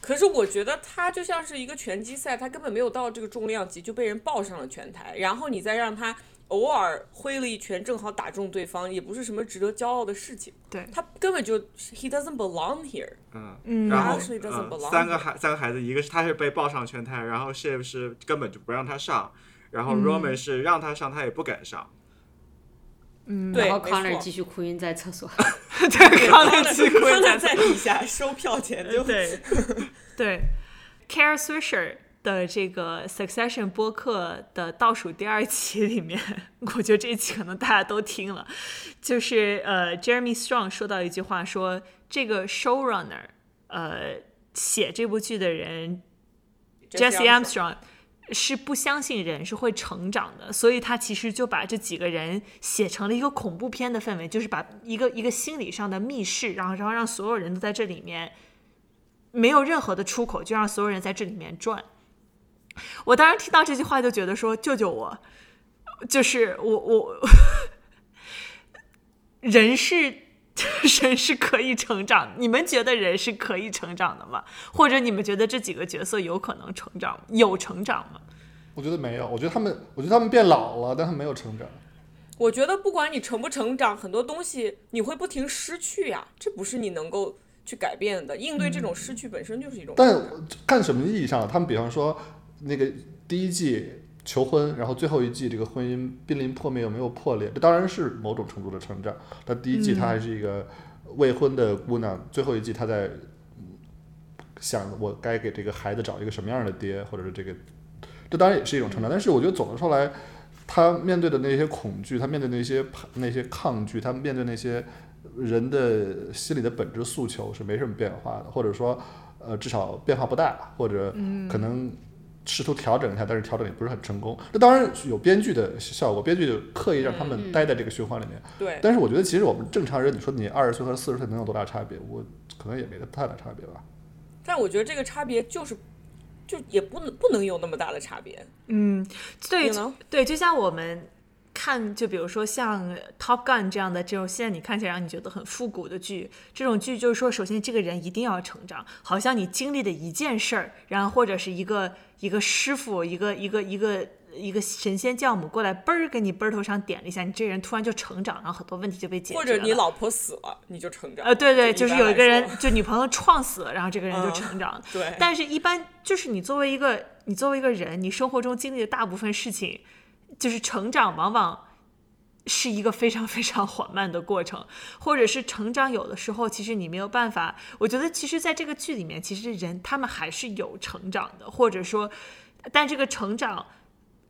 可是我觉得他就像是一个拳击赛，他根本没有到这个重量级就被人抱上了拳台，然后你再让他偶尔挥了一拳，正好打中对方，也不是什么值得骄傲的事情。对他根本就 he doesn't belong here。嗯嗯然后 belong 三个孩三个孩子，一个是他是被抱上拳台，然后 Shiv 是根本就不让他上，然后 Roman 是让他上他也不敢上。嗯，对，然后没 Connor 继续哭晕在厕所。对，刚才机会他在底下收票钱就对。对。C a r e Swisher 的这个 Succession 播客的倒数第二期里面，我觉得这一期可能大家都听了，就是呃，Jeremy Strong 说到一句话说，这个 showrunner 呃写这部剧的人 Jesse Armstrong 是不相信人是会成长的，所以他其实就把这几个人写成了一个恐怖片的氛围，就是把一个一个心理上的密室，然后然后让所有人都在这里面没有任何的出口，就让所有人在这里面转。我当时听到这句话就觉得说救救我，就是我我 人是 人是可以成长，你们觉得人是可以成长的吗？或者你们觉得这几个角色有可能成长，有成长吗？我觉得没有，我觉得他们，我觉得他们变老了，但他们没有成长。我觉得不管你成不成长，很多东西你会不停失去呀，这不是你能够去改变的。应对这种失去本身就是一种。但看什么意义上，他们比方说那个第一季求婚，然后最后一季这个婚姻濒临破灭又没有破裂，这当然是某种程度的成长。但第一季她还是一个未婚的姑娘，最后一季她在想我该给这个孩子找一个什么样的爹，或者是这个，这当然也是一种成长。但是我觉得总的说来，她面对的那些恐惧，她面对那些那些抗拒，她面对那些人的心理的本质诉求是没什么变化的，或者说，呃，至少变化不大，或者可能试图调整一下，但是调整也不是很成功。这当然有编剧的效果，编剧就刻意让他们待在这个循环里面。对，但是我觉得，其实我们正常人，你说你二十岁和四十岁能有多大差别？我可能也没太大差别吧。但我觉得这个差别就是，就也不能不能有那么大的差别。嗯，对？对，就像我们看，就比如说像《Top Gun》这样的这种现在你看起来让你觉得很复古的剧，这种剧就是说，首先这个人一定要成长，好像你经历的一件事儿，然后或者是一个一个师傅，一个一个一个。一个神仙教母过来，嘣儿给你背头上点了一下，你这人突然就成长，然后很多问题就被解决了。或者你老婆死了，你就成长。呃，对对，就是有一个人，就女朋友撞死了，然后这个人就嗯成长对，但是，一般就是你作为一个你作为一个人，你生活中经历的大部分事情，就是成长，往往是一个非常非常缓慢的过程，或者是成长有的时候其实你没有办法。我觉得，其实在这个剧里面，其实人他们还是有成长的，或者说，但这个成长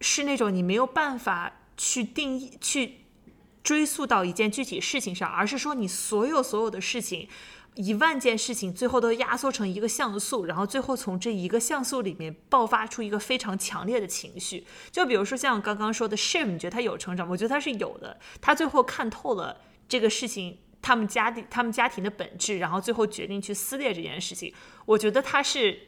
是那种你没有办法去定义去。追溯到一件具体事情上，而是说你所有所有的事情，一万件事情，最后都压缩成一个像素，然后最后从这一个像素里面爆发出一个非常强烈的情绪。就比如说像我刚刚说的，Shame，你觉得他有成长？我觉得他是有的。他最后看透了这个事情，他们家庭他们家庭的本质，然后最后决定去撕裂这件事情。我觉得他是。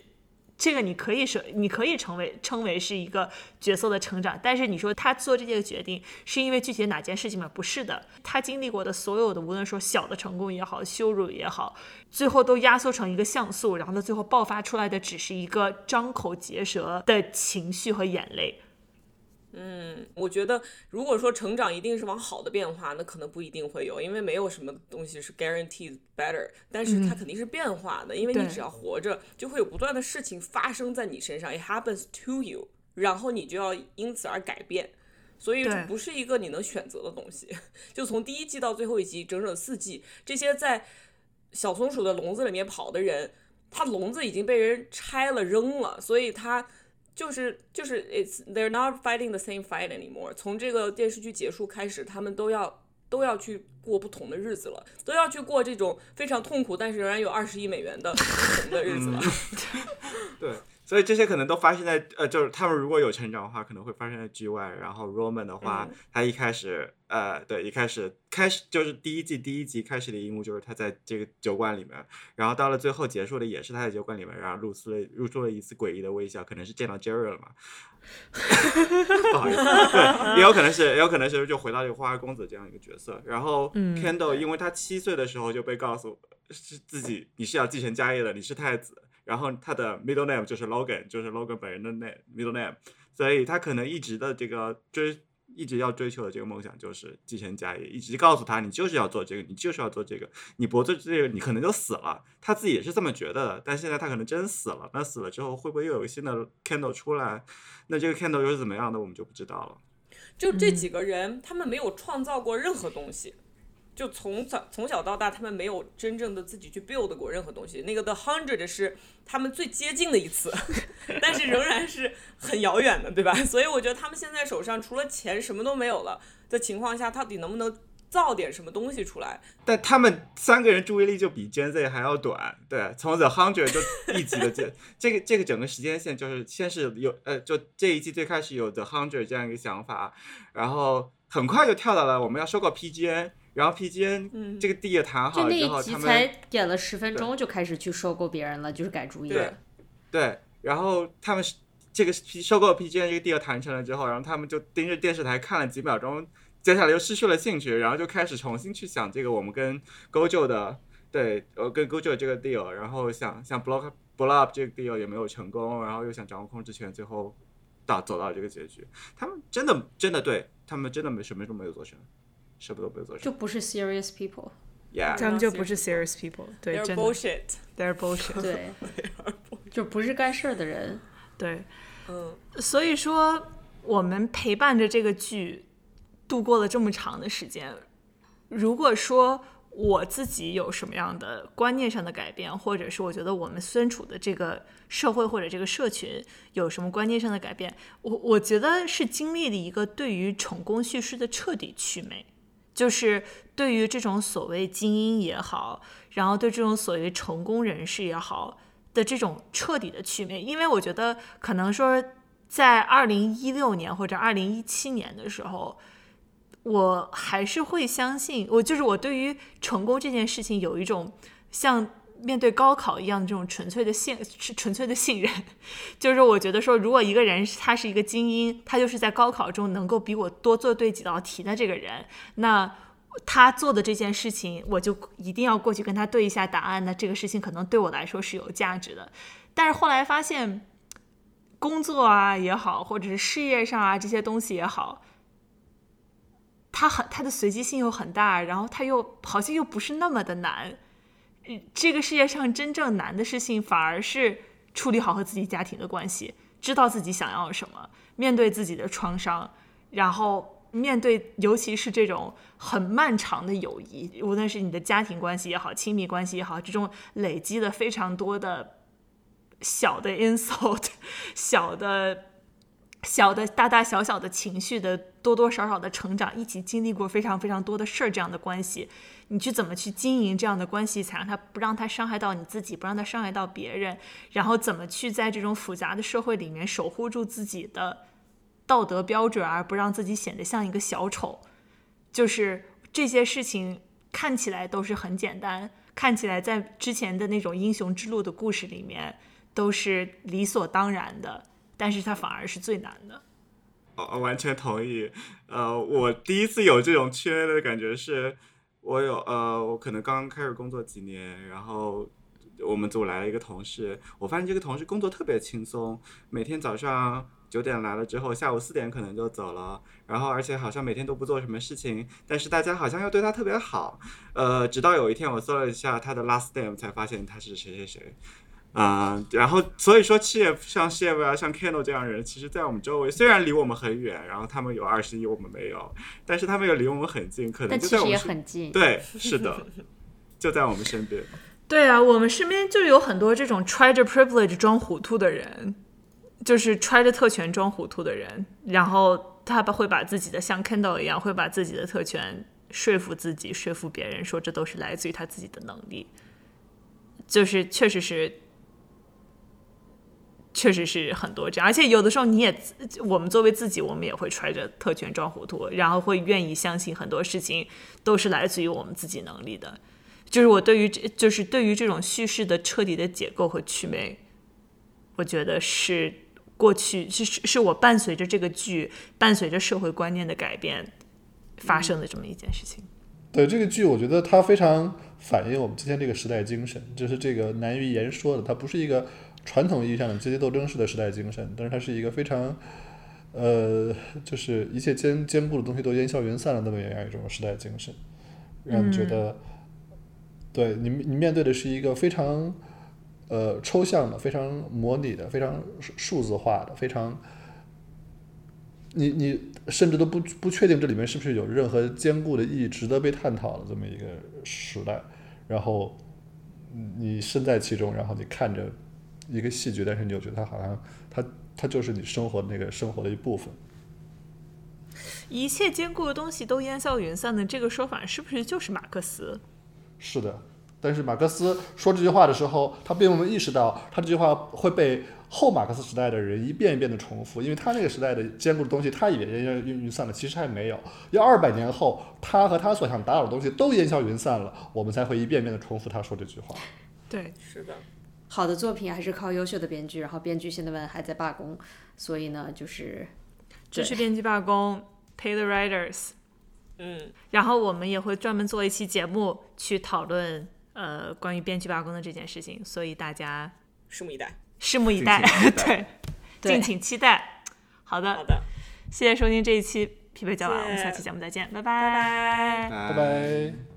这个你可以说，你可以成为称为是一个角色的成长，但是你说他做这件决定是因为具体哪件事情吗？不是的，他经历过的所有的，无论说小的成功也好，羞辱也好，最后都压缩成一个像素，然后呢，最后爆发出来的只是一个张口结舌的情绪和眼泪。嗯，我觉得如果说成长一定是往好的变化，那可能不一定会有，因为没有什么东西是 guaranteed better，但是它肯定是变化的，因为你只要活着，就会有不断的事情发生在你身上，it happens to you，然后你就要因此而改变。所以这不是一个你能选择的东西。就从第一季到最后一集，整整四季，这些在小松鼠的笼子里面跑的人，他笼子已经被人拆了扔了，所以他就是就是 it's they're not fighting the same fight anymore。从这个电视剧结束开始，他们都要都要去过不同的日子了，都要去过这种非常痛苦，但是仍然有二十亿美元的不同的日子了。对，所以这些可能都发生在呃，就是他们如果有成长的话，可能会发生在剧外。然后 Roman 的话，嗯他一开始呃，对，一开始开始就是第一季第一集开始的一幕就是他在这个酒馆里面，然后到了最后结束的也是他在酒馆里面，然后露出了露出了一次诡异的微笑，可能是见到 Jerry 了嘛。不好意思，对，也有可能是，也有可能是就回到这个花花公子这样一个角色。然后 Kendall 因为他七岁的时候就被告诉是自己你是要继承家业的，你是太子。然后他的 middle name 就是 Logan，就是 Logan 本人的 name middle name，所以他可能一直的这个追。一直要追求的这个梦想就是继承家业，一直告诉他你就是要做这个，你就是要做这个，你不做这个你可能就死了。他自己也是这么觉得的，但现在他可能真死了。那死了之后会不会又有新的 Candle 出来？那这个 Candle 又是怎么样的，我们就不知道了。就这几个人，他们没有创造过任何东西。就从早从小到大，他们没有真正的自己去 build 过任何东西。那个 The Hundred 是他们最接近的一次，但是仍然是很遥远的，对吧？所以我觉得他们现在手上除了钱什么都没有了的情况下，到底能不能造点什么东西出来？但他们三个人注意力就比 Gen Z 还要短，对，从 The Hundred 就一集的这 这个这个整个时间线就是先是有呃，就这一季最开始有 The Hundred 这样一个想法，然后很快就跳到了我们要收购 PGN。然后 PGN 这个地也谈好了之后，他们才演了十分钟就开始去收购别人了，就是改主意。对，对。然后他们这个收购 PGN 这个地谈成了之后，然后他们就盯着电视台看了几秒钟，接下来又失去了兴趣，然后就开始重新去想这个我们跟 GoJo 的对呃跟 GoJo 这个 deal，然后想想 Block Blow Up 这个 deal 也没有成功，然后又想掌握控制权，最后到走到这个结局。他们真的真的对他们真的没什么都没有做成。什么都不做，就不是 serious people。Yeah，他们就不是 serious people。对，真的。They're bullshit。对，就不是干事儿的人。对，嗯。所以说，我们陪伴着这个剧度过了这么长的时间。如果说我自己有什么样的观念上的改变，或者是我觉得我们身处的这个社会或者这个社群有什么观念上的改变，我我觉得是经历了一个对于成功叙事的彻底祛魅。就是对于这种所谓精英也好，然后对这种所谓成功人士也好的这种彻底的祛魅，因为我觉得可能说在二零一六年或者二零一七年的时候，我还是会相信，我就是我对于成功这件事情有一种像。面对高考一样的这种纯粹的信，纯粹的信任，就是我觉得说，如果一个人他是一个精英，他就是在高考中能够比我多做对几道题的这个人，那他做的这件事情，我就一定要过去跟他对一下答案。那这个事情可能对我来说是有价值的。但是后来发现，工作啊也好，或者是事业上啊这些东西也好，它很它的随机性又很大，然后它又好像又不是那么的难。这个世界上真正难的事情，反而是处理好和自己家庭的关系，知道自己想要什么，面对自己的创伤，然后面对，尤其是这种很漫长的友谊，无论是你的家庭关系也好，亲密关系也好，这种累积的非常多的小的 insult，小的。小的、大大小小的情绪的多多少少的成长，一起经历过非常非常多的事儿，这样的关系，你去怎么去经营这样的关系，才让他不让他伤害到你自己，不让他伤害到别人，然后怎么去在这种复杂的社会里面守护住自己的道德标准，而不让自己显得像一个小丑，就是这些事情看起来都是很简单，看起来在之前的那种英雄之路的故事里面都是理所当然的。但是它反而是最难的，哦，完全同意。呃，我第一次有这种缺的感觉是，我有呃，我可能刚刚开始工作几年，然后我们组来了一个同事，我发现这个同事工作特别轻松，每天早上九点来了之后，下午四点可能就走了，然后而且好像每天都不做什么事情，但是大家好像又对他特别好。呃，直到有一天我搜了一下他的 last name，才发现他是谁谁谁。啊，然后所以说，企业像 e v 啊，像 Candle 这样人，其实，在我们周围，虽然离我们很远，然后他们有二十一，我们没有，但是他们又离我们很近，可能就在我们很近。对，是的，就在我们身边。对啊，我们身边就有很多这种 try 着 privilege 装糊涂的人，就是 try 着特权装糊涂的人，然后他把会把自己的像 Candle 一样，会把自己的特权说服自己，说服别人，说这都是来自于他自己的能力，就是确实是。确实是很多这样，而且有的时候你也，我们作为自己，我们也会揣着特权装糊涂，然后会愿意相信很多事情都是来自于我们自己能力的。就是我对于这就是对于这种叙事的彻底的解构和祛魅，我觉得是过去是是我伴随着这个剧，伴随着社会观念的改变发生的这么一件事情。对这个剧，我觉得它非常反映我们今天这个时代精神，就是这个难于言说的。它不是一个传统意义上的阶级斗争式的时代精神，但是它是一个非常，呃，就是一切坚坚固的东西都烟消云散了那么样一种时代精神，让你觉得，对你你面对的是一个非常。呃，抽象的、非常模拟的、非常数字化的、非常，你你甚至都不不确定这里面是不是有任何坚固的意义，值得被探讨的这么一个时代。然后你身在其中，然后你看着一个戏剧，但是你又觉得它好像它它就是你生活那个生活的一部分。一切坚固的东西都烟消云散的这个说法，是不是就是马克思？是的。但是马克思说这句话的时候，他并没有意识到，他这句话会被后马克思时代的人一遍一遍的重复，因为他那个时代的坚固的东西，他以为烟消云散了，其实还没有。要二百年后，他和他所想打扰的东西都烟消云散了，我们才会一遍遍的重复他说这句话。对，是的。好的作品还是靠优秀的编剧，然后编剧现在们还在罢工，所以呢，就是支持编剧罢工，Pay the writers。嗯，然后我们也会专门做一期节目去讨论。呃，关于编剧罢工的这件事情，所以大家拭目以待，拭目以待，对，敬请期待。好的，好的，谢谢收听这一期匹配教晚，我们下期节目再见，拜拜，拜拜。